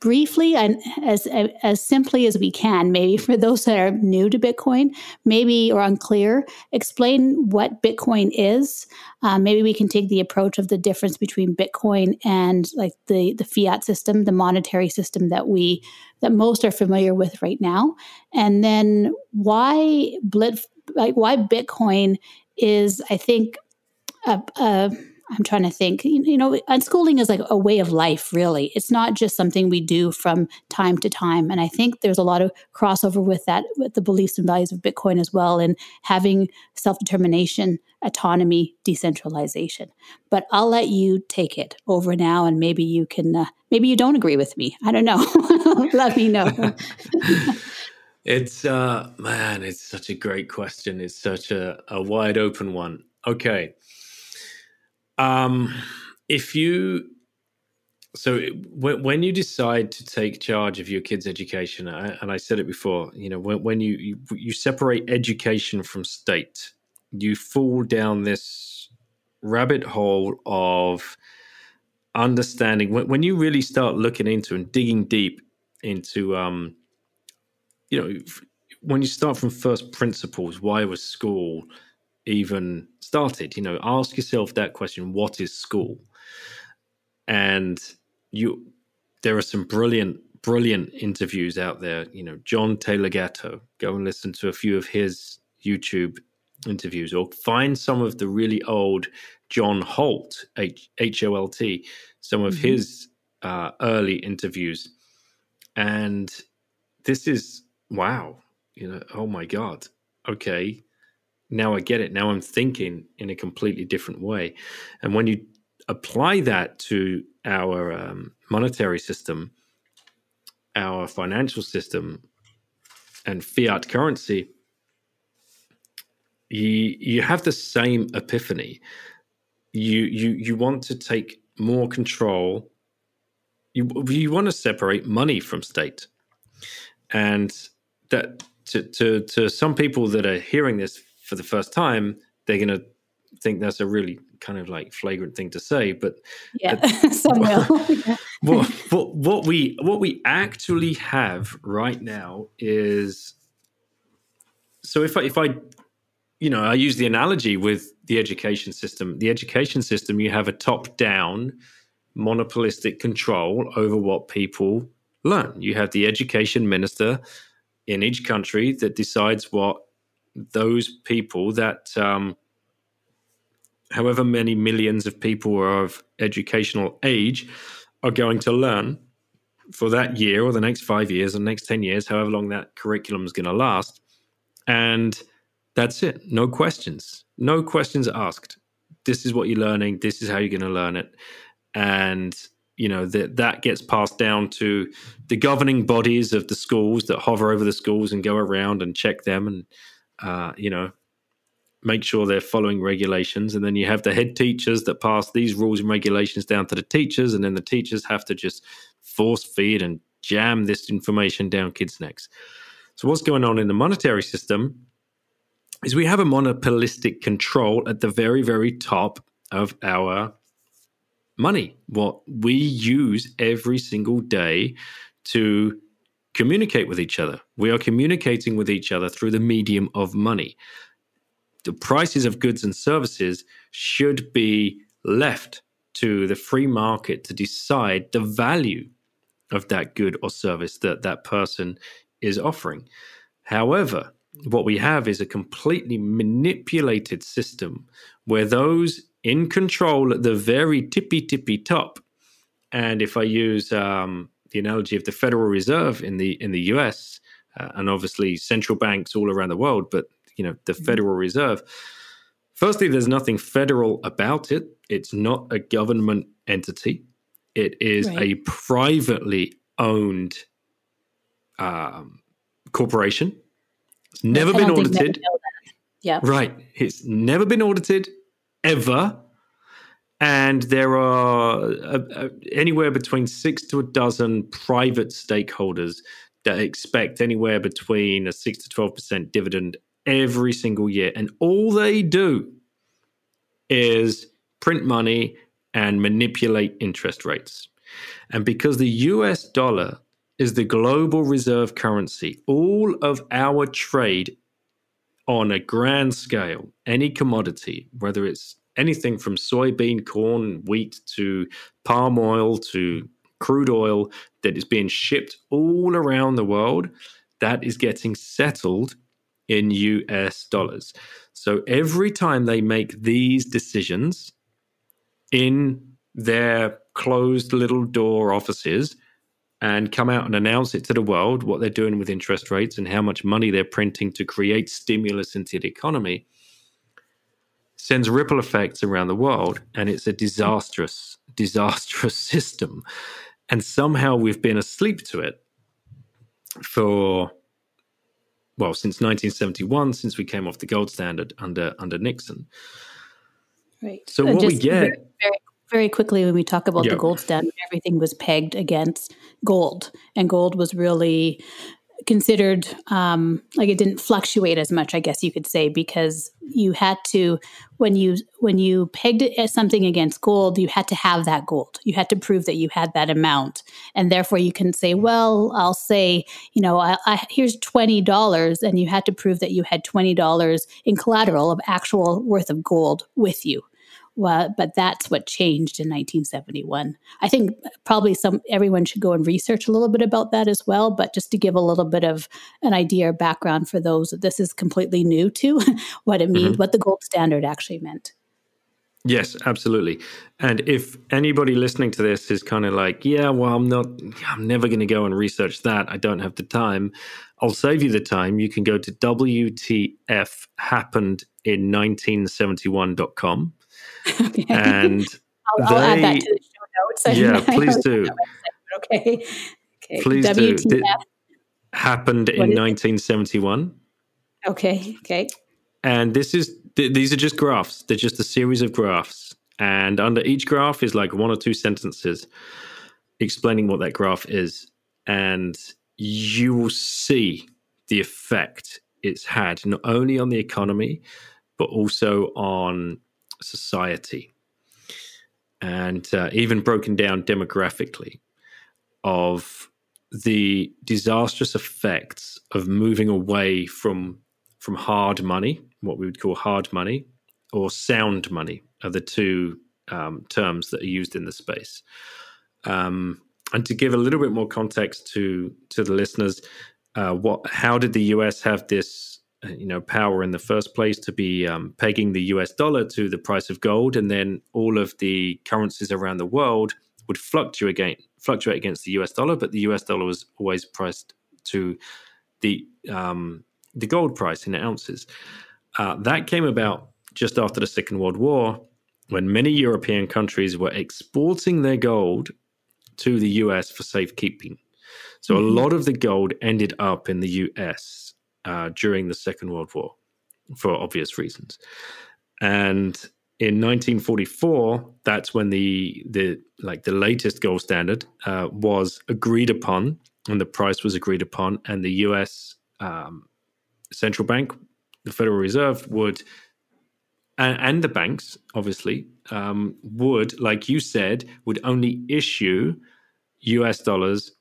briefly and as as simply as we can maybe for those that are new to bitcoin maybe or unclear explain what bitcoin is. Um, maybe we can take the approach of the difference between bitcoin and like the the fiat system the monetary system that we that most are familiar with right now. And then why blit like why bitcoin is i think a, a I'm trying to think. You know, unschooling is like a way of life, really. It's not just something we do from time to time. And I think there's a lot of crossover with that, with the beliefs and values of Bitcoin as well, and having self determination, autonomy, decentralization. But I'll let you take it over now, and maybe you can, uh, maybe you don't agree with me. I don't know. let me know. it's, uh, man, it's such a great question. It's such a, a wide open one. Okay. Um, if you so when you decide to take charge of your kids' education, and I said it before, you know, when, you, you separate education from state, you fall down this rabbit hole of understanding. When, when you really start looking into and digging deep into um you know when you start from first principles why was school even started. You know, ask yourself that question: What is school? And you, there are some brilliant, brilliant interviews out there. You know, John Taylor Gatto. Go and listen to a few of his YouTube interviews, or find some of the really old John Holt, H O L T, some of mm-hmm. his uh, early interviews, and this is wow. You know, oh my god. Okay, now I get it. Now I'm thinking in a completely different way. And when you apply that to our um, monetary system, our financial system, and fiat currency, you you have the same epiphany. You you you want to take more control. You you want to separate money from state, and that to to to some people that are hearing this for the first time, they're going to think that's a really kind of like flagrant thing to say. But yeah, uh, some will. what, what, what we what we actually have right now is so if I, if I you know I use the analogy with the education system. The education system you have a top down monopolistic control over what people learn. You have the education minister in each country that decides what those people that um, however many millions of people are of educational age are going to learn for that year or the next five years or the next 10 years, however long that curriculum is going to last. And that's it. No questions. No questions asked. This is what you're learning. This is how you're going to learn it. And you know that that gets passed down to the governing bodies of the schools that hover over the schools and go around and check them and uh, you know make sure they're following regulations. And then you have the head teachers that pass these rules and regulations down to the teachers and then the teachers have to just force feed and jam this information down kids' necks. So what's going on in the monetary system is we have a monopolistic control at the very very top of our money, what we use every single day to communicate with each other. We are communicating with each other through the medium of money. The prices of goods and services should be left to the free market to decide the value of that good or service that that person is offering. However, what we have is a completely manipulated system where those in control at the very tippy tippy top. And if I use um, the analogy of the Federal Reserve in the in the U.S. Uh, and obviously central banks all around the world, but you know the mm-hmm. Federal Reserve. Firstly, there's nothing federal about it. It's not a government entity. It is right. a privately owned um, corporation. It's never been audited. Yeah. Right. It's never been audited ever. And there are uh, uh, anywhere between six to a dozen private stakeholders that expect anywhere between a six to 12% dividend every single year. And all they do is print money and manipulate interest rates. And because the US dollar is the global reserve currency, all of our trade on a grand scale, any commodity, whether it's anything from soybean, corn, wheat to palm oil to crude oil that is being shipped all around the world, that is getting settled in US dollars. So every time they make these decisions in their closed little door offices, and come out and announce it to the world what they're doing with interest rates and how much money they're printing to create stimulus into the economy sends ripple effects around the world and it's a disastrous disastrous system. And somehow we've been asleep to it for well since 1971 since we came off the gold standard under under Nixon. Right. So what we get very, very, very quickly when we talk about the gold standard, everything was pegged against gold, and gold was really considered um, like it didn't fluctuate as much, I guess you could say, because you had to when you when you pegged it as something against gold, you had to have that gold. You had to prove that you had that amount, and therefore you can say, well, I'll say, you know, I, I, here's twenty dollars, and you had to prove that you had twenty dollars in collateral of actual worth of gold with you. Well, but that's what changed in 1971. I think probably some everyone should go and research a little bit about that as well. But just to give a little bit of an idea or background for those that this is completely new to what it means, mm-hmm. what the gold standard actually meant. Yes, absolutely. And if anybody listening to this is kind of like, yeah, well, I'm not, I'm never going to go and research that. I don't have the time. I'll save you the time. You can go to WTFhappened in1971.com Okay. And I'll, I'll add that to the show notes. Yeah, please do. Okay. okay. Please WTF. do. It happened what in 1971. It? Okay. Okay. And this is th- these are just graphs. They're just a series of graphs, and under each graph is like one or two sentences explaining what that graph is, and you will see the effect it's had not only on the economy but also on society and uh, even broken down demographically of the disastrous effects of moving away from from hard money, what we would call hard money, or sound money, are the two um, terms that are used in the space. Um, and to give a little bit more context to to the listeners, uh, what how did the US have this you know power in the first place to be um, pegging the US dollar to the price of gold, and then all of the currencies around the world would fluctuate against, fluctuate against the US dollar, but the US dollar was always priced to the um, the gold price in ounces. Uh, that came about just after the Second World War, when many European countries were exporting their gold to the US for safekeeping. So mm-hmm. a lot of the gold ended up in the US uh, during the Second World War for obvious reasons. And in 1944, that's when the the like the latest gold standard uh, was agreed upon, and the price was agreed upon, and the U.S. Um, central bank, the Federal Reserve, would and, and the banks obviously um, would, like you said, would only issue U.S. dollars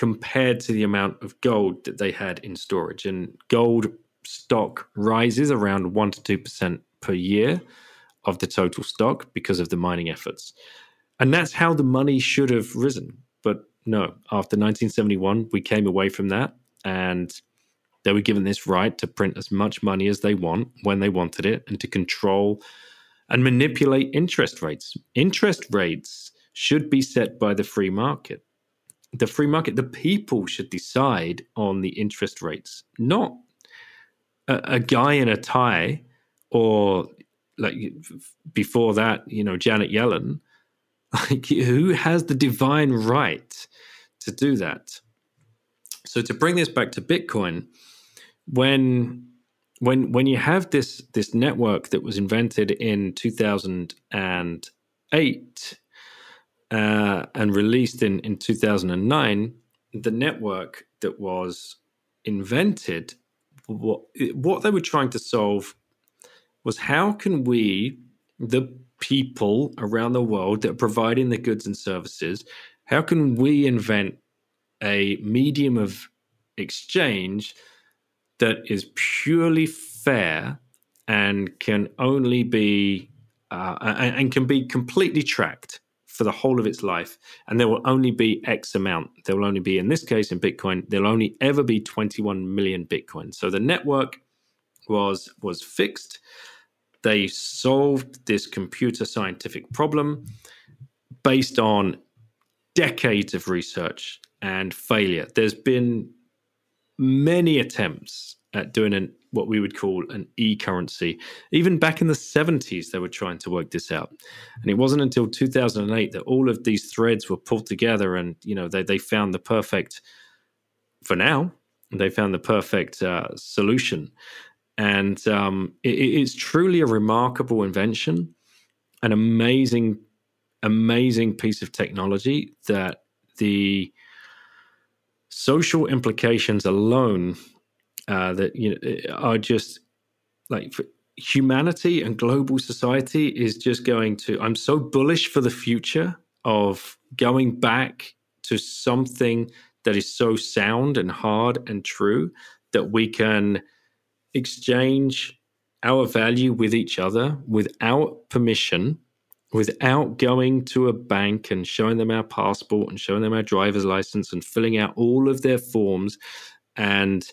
compared to the amount of gold that they had in storage, and gold stock rises around one to two percent per year of the total stock because of the mining efforts. And that's how the money should have risen. But no, after 1971, we came away from that and they were given this right to print as much money as they want when they wanted it and to control and manipulate interest rates. Interest rates should be set by the free market. The free market, the people should decide on the interest rates, not a, a guy in a tie or like before that, you know, Janet Yellen, like who has the divine right to do that? So to bring this back to Bitcoin, when when when you have this this network that was invented in 2008 uh, and released in in 2009, the network that was invented what what they were trying to solve was how can we, the people around the world that are providing the goods and services, how can we invent a medium of exchange that is purely fair and can only be uh, and, and can be completely tracked for the whole of its life and there will only be x amount. There will only be in this case in bitcoin there'll only ever be 21 million bitcoin. So the network was was fixed. They solved this computer scientific problem based on decades of research and failure. There's been many attempts at doing an what we would call an e-currency. Even back in the 70s, they were trying to work this out. And it wasn't until 2008 that all of these threads were pulled together and, you know, they, they found the perfect, for now, they found the perfect uh, solution and um, it, it's truly a remarkable invention, an amazing, amazing piece of technology that the social implications alone uh, that you know are just like humanity and global society is just going to. I'm so bullish for the future of going back to something that is so sound and hard and true that we can exchange our value with each other without permission, without going to a bank and showing them our passport and showing them our driver's license and filling out all of their forms and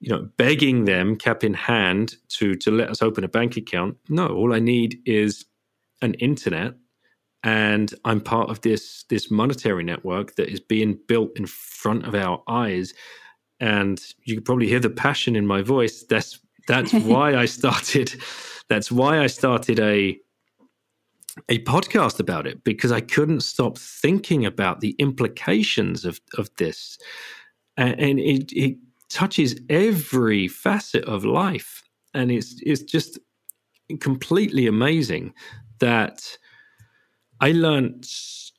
you know begging them cap in hand to to let us open a bank account no all i need is an internet and i'm part of this this monetary network that is being built in front of our eyes and you could probably hear the passion in my voice. That's that's why I started. That's why I started a a podcast about it because I couldn't stop thinking about the implications of of this, and, and it, it touches every facet of life, and it's it's just completely amazing that I learned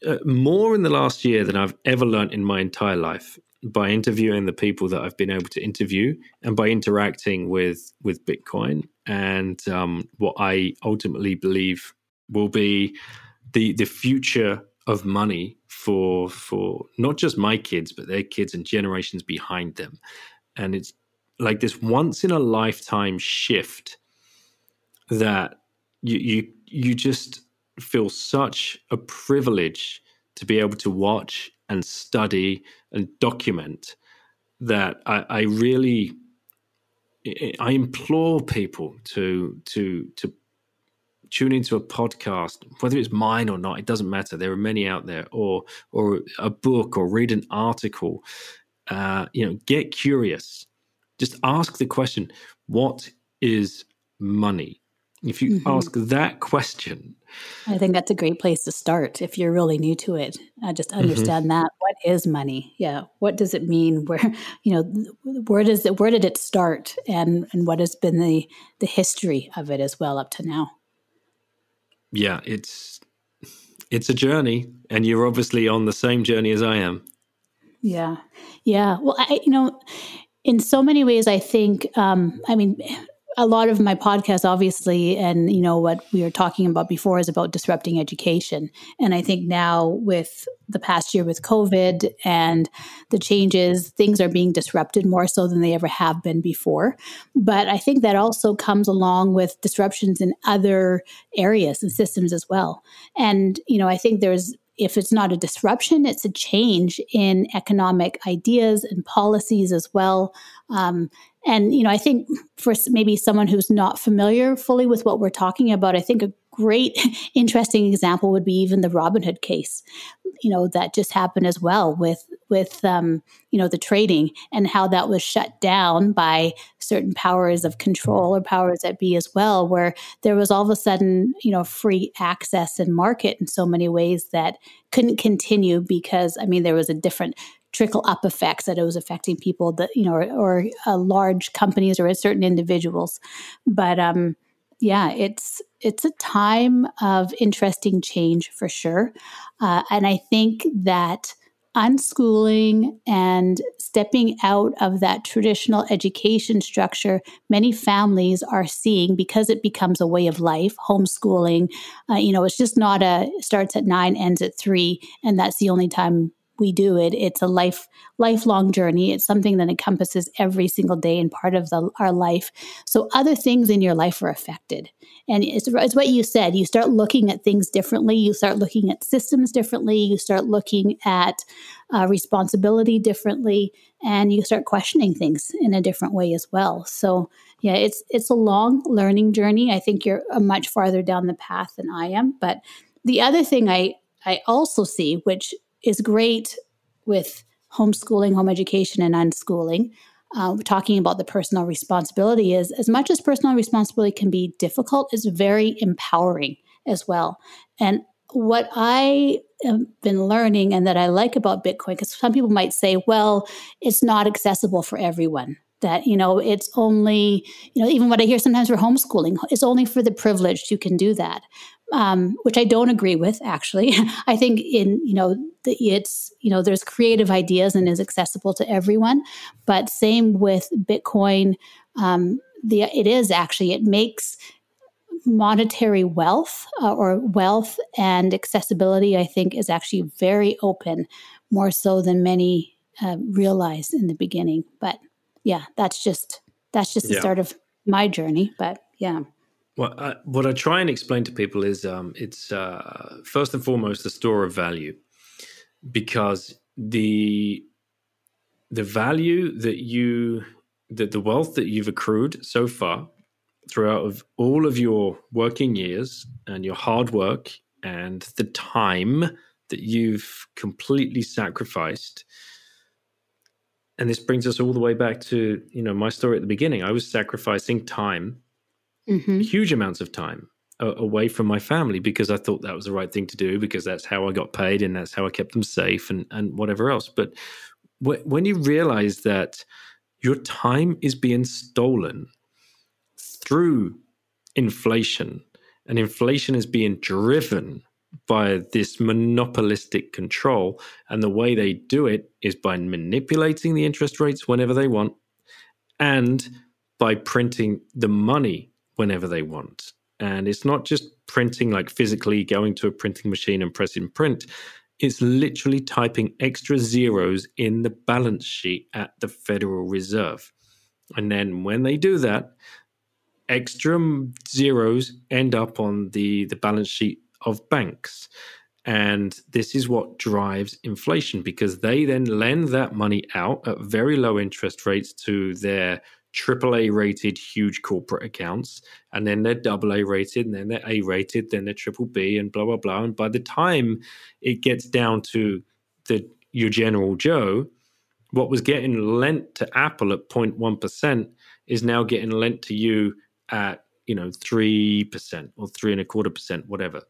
uh, more in the last year than I've ever learned in my entire life by interviewing the people that I've been able to interview and by interacting with with Bitcoin and um, what I ultimately believe will be the the future of money for for not just my kids but their kids and generations behind them and it's like this once in a lifetime shift that you you you just feel such a privilege to be able to watch and study and document that I, I really I implore people to to to tune into a podcast, whether it's mine or not, it doesn't matter. There are many out there, or or a book, or read an article. Uh, you know, get curious. Just ask the question: What is money? If you mm-hmm. ask that question, I think that's a great place to start if you're really new to it. Uh, just mm-hmm. understand mm-hmm. that what is money? Yeah, what does it mean? Where you know where does it where did it start, and and what has been the the history of it as well up to now? Yeah, it's it's a journey, and you're obviously on the same journey as I am. Yeah, yeah. Well, I you know in so many ways, I think, um, I mean, a lot of my podcast obviously and you know what we were talking about before is about disrupting education. And i think now with the past year with covid and the changes things are being disrupted more so than they ever have been before. But i think that also comes along with disruptions in other areas and systems as well. And you know i think there's if it's not a disruption, it's a change in economic ideas and policies as well. Um, and, you know, I think for maybe someone who's not familiar fully with what we're talking about, I think a great, interesting example would be even the Robinhood case, you know, that just happened as well with, with, um, you know, the trading and how that was shut down by certain powers of control or powers that be as well, where there was all of a sudden, you know, free access and market in so many ways that couldn't continue because, I mean, there was a different trickle up effects that it was affecting people that you know or, or uh, large companies or certain individuals. But um yeah it's it's a time of interesting change for sure. Uh, and i think that unschooling and stepping out of that traditional education structure many families are seeing because it becomes a way of life homeschooling. Uh, you know it's just not a starts at nine ends at three and that's the only time we do it. It's a life lifelong journey. It's something that encompasses every single day and part of the, our life. So other things in your life are affected. And it's, it's what you said. You start looking at things differently. You start looking at systems differently. You start looking at uh, responsibility differently, and you start questioning things in a different way as well. So yeah, it's it's a long learning journey. I think you're uh, much farther down the path than I am. But the other thing I I also see, which is great with homeschooling, home education, and unschooling. Uh, talking about the personal responsibility is as much as personal responsibility can be difficult, it's very empowering as well. And what I have been learning and that I like about Bitcoin, because some people might say, well, it's not accessible for everyone. That, you know, it's only, you know, even what I hear sometimes for homeschooling, it's only for the privileged who can do that um, which I don't agree with. Actually, I think in you know the, it's you know there's creative ideas and is accessible to everyone, but same with Bitcoin. Um, the it is actually it makes monetary wealth uh, or wealth and accessibility. I think is actually very open, more so than many uh, realized in the beginning. But yeah, that's just that's just the yeah. start of my journey. But yeah. Well, I, what I try and explain to people is um, it's uh, first and foremost a store of value, because the the value that you that the wealth that you've accrued so far throughout of all of your working years and your hard work and the time that you've completely sacrificed and this brings us all the way back to you know my story at the beginning i was sacrificing time mm-hmm. huge amounts of time away from my family because I thought that was the right thing to do because that's how I got paid and that's how I kept them safe and, and whatever else. But wh- when you realize that your time is being stolen through inflation and inflation is being driven by this monopolistic control and the way they do it is by manipulating the interest rates whenever they want and by printing the money whenever they want. And it's not just printing like physically going to a printing machine and pressing print. It's literally typing extra zeros in the balance sheet at the Federal Reserve. And then when they do that, extra zeros end up on the, the balance sheet of banks. And this is what drives inflation because they then lend that money out at very low interest rates to their AAA rated huge corporate accounts, and then they're double A rated, and then they're A rated, then they're triple B, and blah blah blah. And by the time it gets down to the your general Joe, what was getting lent to Apple at 0.1 percent is now getting lent to you at you know three percent or three and a quarter percent, whatever.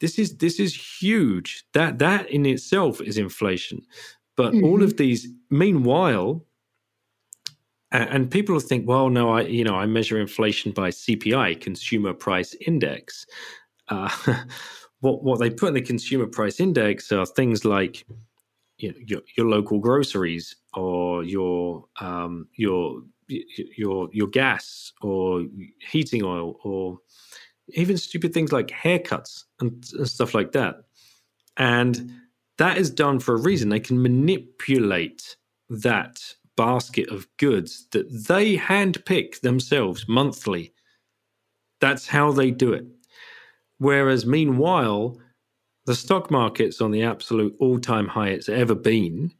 This is this is huge. That that in itself is inflation. But mm-hmm. all of these, meanwhile, and people think, well, no, I you know I measure inflation by CPI, Consumer Price Index. Uh, what what they put in the Consumer Price Index are things like you know, your, your local groceries or your um, your your your gas or heating oil or even stupid things like haircuts and, and stuff like that. And that is done for a reason. They can manipulate that basket of goods that they handpick themselves monthly. That's how they do it. Whereas, meanwhile, the stock market's on the absolute all time high it's ever been.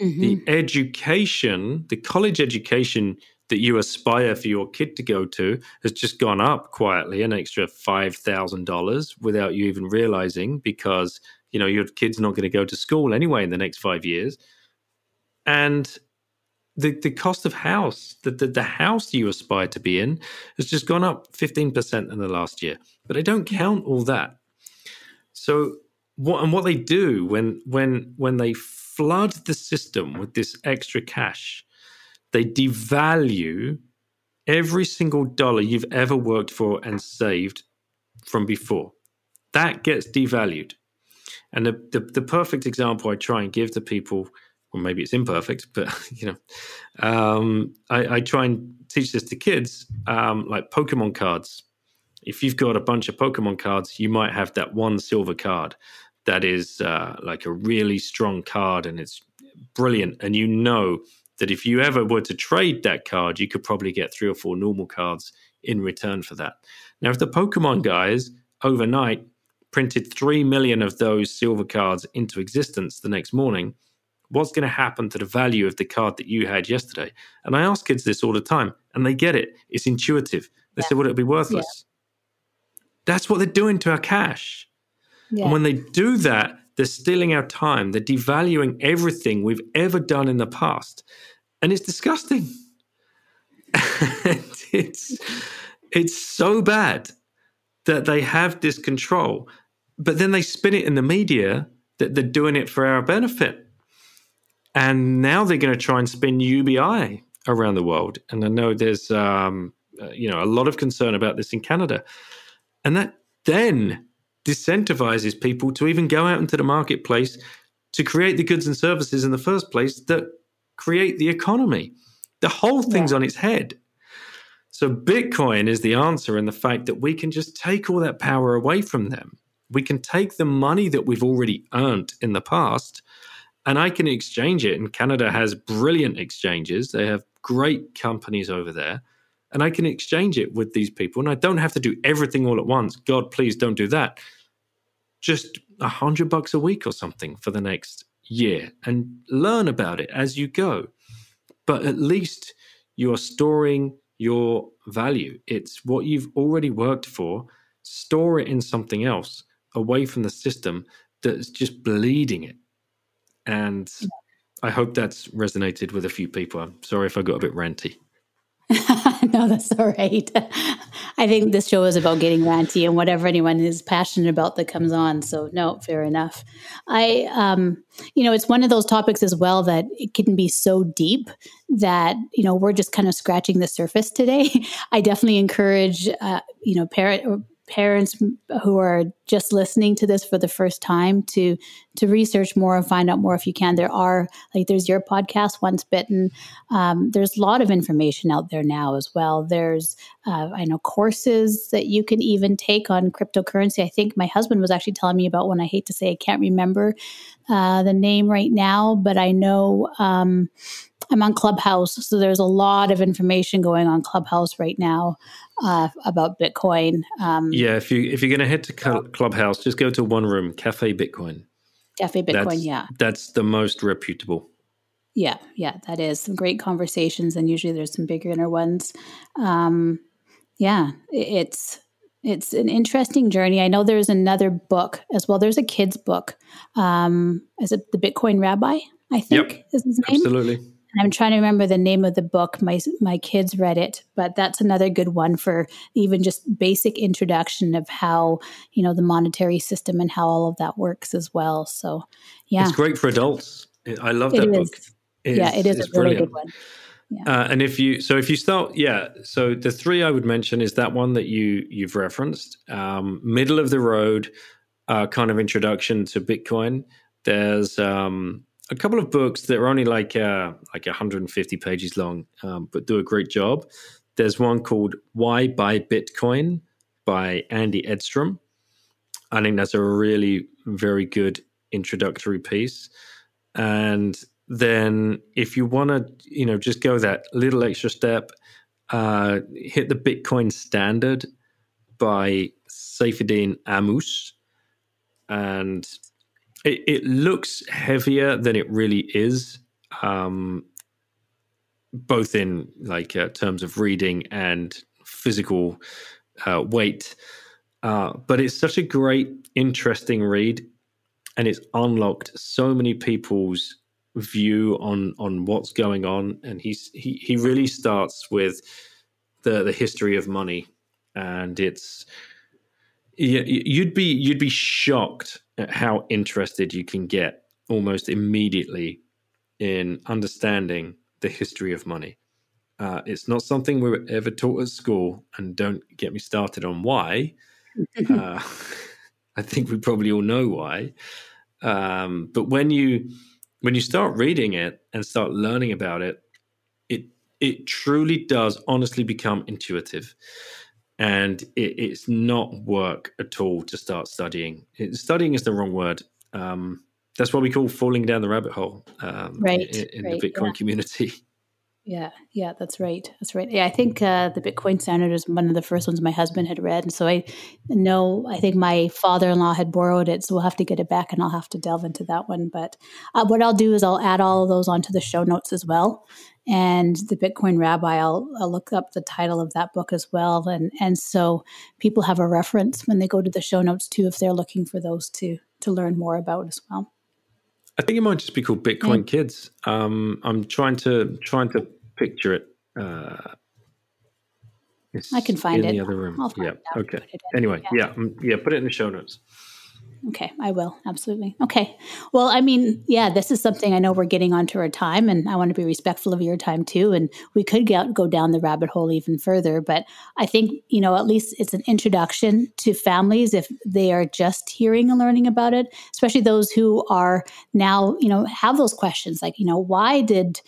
Mm-hmm. The education, the college education that you aspire for your kid to go to has just gone up quietly an extra $5,000 without you even realizing because you know your kid's not going to go to school anyway in the next 5 years and the, the cost of house, the, the, the house you aspire to be in, has just gone up 15% in the last year. But I don't count all that. So what and what they do when when when they flood the system with this extra cash, they devalue every single dollar you've ever worked for and saved from before. That gets devalued. And the, the, the perfect example I try and give to people or maybe it's imperfect, but you know, um, I, I, try and teach this to kids, um, like Pokemon cards. If you've got a bunch of Pokemon cards, you might have that one silver card that is uh, like a really strong card and it's brilliant. And you know that if you ever were to trade that card, you could probably get three or four normal cards in return for that. Now, if the Pokemon guys overnight printed 3 million of those silver cards into existence the next morning, what's going to happen to the value of the card that you had yesterday? And I ask kids this all the time, and they get it. It's intuitive. They yeah. say, well, it'll be worthless. Yeah. That's what they're doing to our cash. Yeah. And when they do that, they're stealing our time. They're devaluing everything we've ever done in the past. And it's disgusting. it's, it's so bad that they have this control. But then they spin it in the media that they're doing it for our benefit. And now they're going to try and spin UBI around the world. And I know there's, um, uh, you know, a lot of concern about this in Canada. And that then disincentivizes people to even go out into the marketplace to create the goods and services in the first place that create the economy. The whole thing's yeah. on its head. So Bitcoin is the answer in the fact that we can just take all that power away from them. We can take the money that we've already earned in the past and I can exchange it. And Canada has brilliant exchanges. They have great companies over there. And I can exchange it with these people. And I don't have to do everything all at once. God, please don't do that. Just a hundred bucks a week or something for the next year and learn about it as you go. But at least you're storing your value. It's what you've already worked for. Store it in something else away from the system that's just bleeding it and I hope that's resonated with a few people. I'm sorry if I got a bit ranty. no, that's all right. I think this show is about getting ranty and whatever anyone is passionate about that comes on. So, no, fair enough. I, um, you know, it's one of those topics as well that it can be so deep that, you know, we're just kind of scratching the surface today. I definitely encourage, uh, you know, parent parents who are just listening to this for the first time to to research more and find out more if you can. There are like there's your podcast once bitten. Um, there's a lot of information out there now as well. There's uh, i know courses that you can even take on cryptocurrency. I think my husband was actually telling me about one. I hate to say i can't remember uh, the name right now but i know um, I'm on Clubhouse, so there's a lot of information going on Clubhouse right now uh, about Bitcoin. Um, yeah, if you if you're going to head to Clubhouse, just go to one room, Cafe Bitcoin. Cafe Bitcoin, that's, yeah, that's the most reputable. Yeah, yeah, that is some great conversations, and usually there's some bigger inner ones. Um, yeah, it's it's an interesting journey. I know there's another book as well. There's a kid's book. Um, is it the Bitcoin Rabbi? I think Yep, is his name. Absolutely. I'm trying to remember the name of the book. My my kids read it, but that's another good one for even just basic introduction of how you know the monetary system and how all of that works as well. So, yeah, It's great for adults. I love that book. Yeah, it is a really brilliant. good one. Uh, and if you so if you start yeah so the three i would mention is that one that you you've referenced um, middle of the road uh, kind of introduction to bitcoin there's um, a couple of books that are only like uh, like 150 pages long um, but do a great job. There's one called why buy bitcoin by andy edstrom. I think that's a really very good introductory piece. And then if you want to you know just go that little extra step uh, hit the bitcoin standard by Saifedean Ammous. And it, it looks heavier than it really is um, both in like uh, terms of reading and physical uh, weight. Uh, but it's such a great interesting read and it's unlocked so many people's view on on what's going on. And he's he, he really starts with the the history of money. And it's yeah, you'd be you'd be shocked at how interested you can get almost immediately in understanding the history of money. Uh, it's not something we were ever taught at school, and don't get me started on why. uh, I think we probably all know why. Um, but when you when you start reading it and start learning about it, it it truly does honestly become intuitive and it, it's not work at all to start studying. It, studying is the wrong word. Um, that's what we call falling down the rabbit hole um, Right, in, in right, the Bitcoin yeah. community. Yeah, yeah, that's right. That's right. Yeah, I think uh, the Bitcoin Standard is one of the first ones my husband had read, and so I know I think my father-in-law had borrowed it, so we'll have to get it back, and I'll have to delve into that one. But uh, what I'll do is I'll add all of those onto the show notes as well, and the Bitcoin Rabbi. I'll, I'll look up the title of that book as well, and and so people have a reference when they go to the show notes too, if they're looking for those to to learn more about as well. I think it might just be called Bitcoin Kids. Um, I'm trying to trying to picture it. Uh, I can find in it. the other room. Yeah. Okay. Anyway, yeah, mm, yeah. Put it in the show notes. Okay, I will. Absolutely. Okay. Well, I mean, yeah, this is something I know we're getting onto our time, and I want to be respectful of your time too. And we could get, go down the rabbit hole even further, but I think, you know, at least it's an introduction to families if they are just hearing and learning about it, especially those who are now, you know, have those questions like, you know, why did,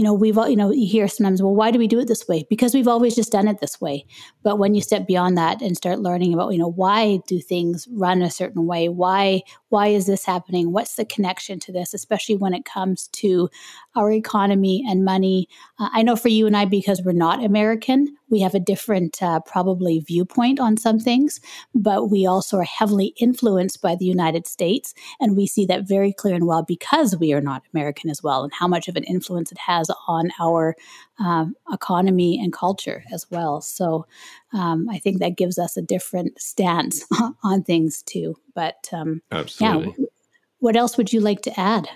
you know, we've, all you know, you hear sometimes, well, why do we do it this way? Because we've always just done it this way. But when you step beyond that and start learning about, you know, why do things run a certain way? Why, why is this happening? What's the connection to this, especially when it comes to our economy and money? Uh, I know for you and I, because we're not American, we have a different, uh, probably, viewpoint on some things, but we also are heavily influenced by the United States. And we see that very clear and well because we are not American as well, and how much of an influence it has on our um, economy and culture as well. So um, I think that gives us a different stance on things too. But um, yeah, Absolutely. w- what else would you like to add?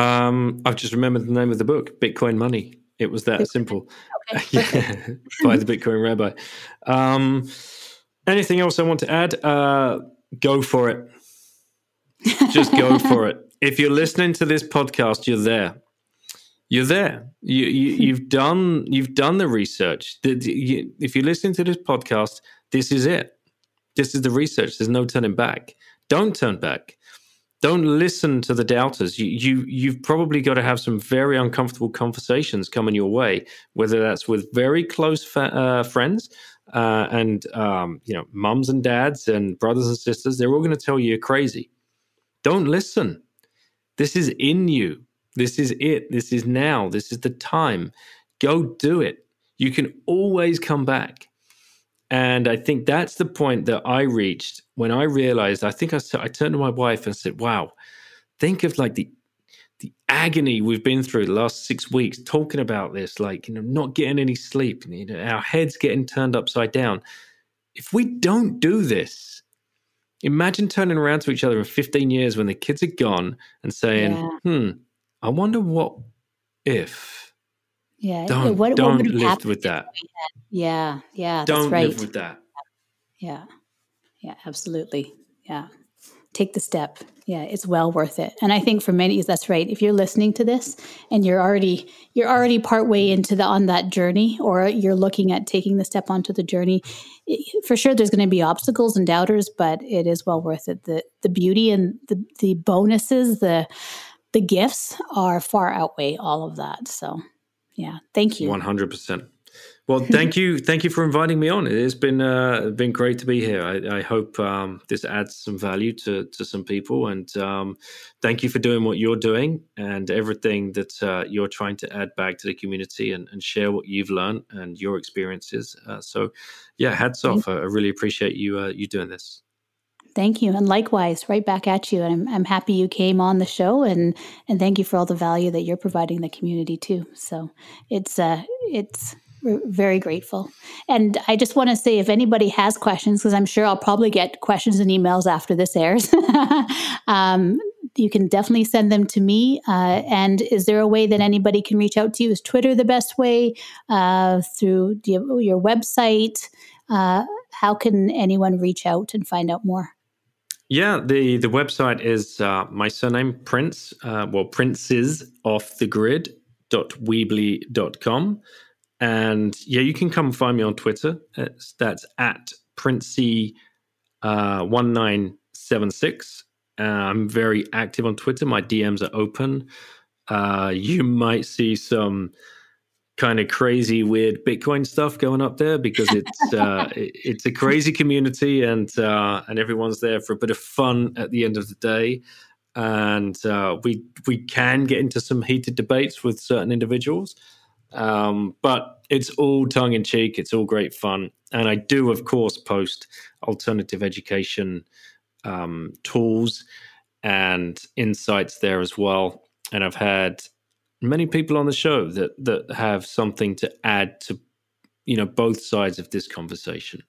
Um, I've just remembered the name of the book, Bitcoin Money. It was that simple. Okay, yeah, by the Bitcoin Rabbi. Um, anything else I want to add? Uh, go for it. Just go for it. If you're listening to this podcast, you're there. You're there. You, you, you've done. You've done the research. The- the- you- If you're listening to this podcast, this is it. This is the research. There's no turning back. Don't turn back. Don't listen to the doubters. You, you you've probably got to have some very uncomfortable conversations coming your way, whether that's with very close fa- uh, friends uh, and um, you know mums and dads and brothers and sisters. They're all going to tell you you're crazy. Don't listen. This is in you. This is it. This is now. This is the time. Go do it. You can always come back. And I think that's the point that I reached when I realized. I think I, I turned to my wife and said, "Wow, think of like the the agony we've been through the last six weeks talking about this, like, you know, not getting any sleep, you know, our heads getting turned upside down. If we don't do this, imagine turning around to each other in 15 years when the kids are gone and saying, yeah. hmm, I wonder what if. Yeah. Don't, what, don't what live with that. Yeah. Yeah. Don't right. live with that. Yeah. Yeah. Absolutely. Yeah take the step. Yeah, it's well worth it. And I think for many, that's right. If you're listening to this and you're already you're already part way into the on that journey, or you're looking at taking the step onto the journey, it, for sure there's going to be obstacles and doubters, but it is well worth it. The the beauty and the the bonuses, the the gifts are far outweigh all of that. So, yeah, thank you. One hundred percent. Well, thank you, thank you for inviting me on. It has been uh, been great to be here. I, I hope um, this adds some value to to some people, and um, thank you for doing what you're doing and everything that uh, you're trying to add back to the community and, and share what you've learned and your experiences. Uh, so, yeah, hats off. I, I really appreciate you uh, you doing this. Thank you, and likewise, right back at you. And I'm, I'm happy you came on the show, and and thank you for all the value that you're providing the community too. So it's uh it's we're very grateful. And I just want to say if anybody has questions, because I'm sure I'll probably get questions and emails after this airs, um, you can definitely send them to me. Uh, and is there a way that anybody can reach out to you? Is Twitter the best way? Uh, through you your website? Uh, how can anyone reach out and find out more? Yeah, the, the website is uh, my surname, Prince, uh, well, princes off the grid dot weebly.com. And yeah, you can come find me on Twitter. It's, that's at Princey uh, one nine seven six. Uh, I'm very active on Twitter. My DMs are open. Uh, you might see some kind of crazy, weird Bitcoin stuff going up there because it's uh, it's a crazy community and uh, and everyone's there for a bit of fun at the end of the day. And uh, we we can get into some heated debates with certain individuals. Um, but it's all tongue in cheek. It's all great fun. And I do, of course, post alternative education um, tools and insights there as well. And I've had many people on the show that that have something to add to you know both sides of this conversation.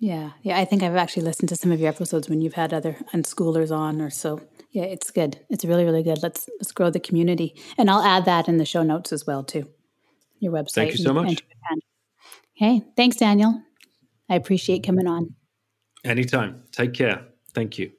Yeah, yeah. I think I've actually listened to some of your episodes when you've had other unschoolers on, or so. Yeah, it's good. It's really, really good. Let's let's grow the community, and I'll add that in the show notes as well too your website. Thank you so much. Hey, thanks, Daniel. I appreciate coming on. Anytime. Take care. Thank you.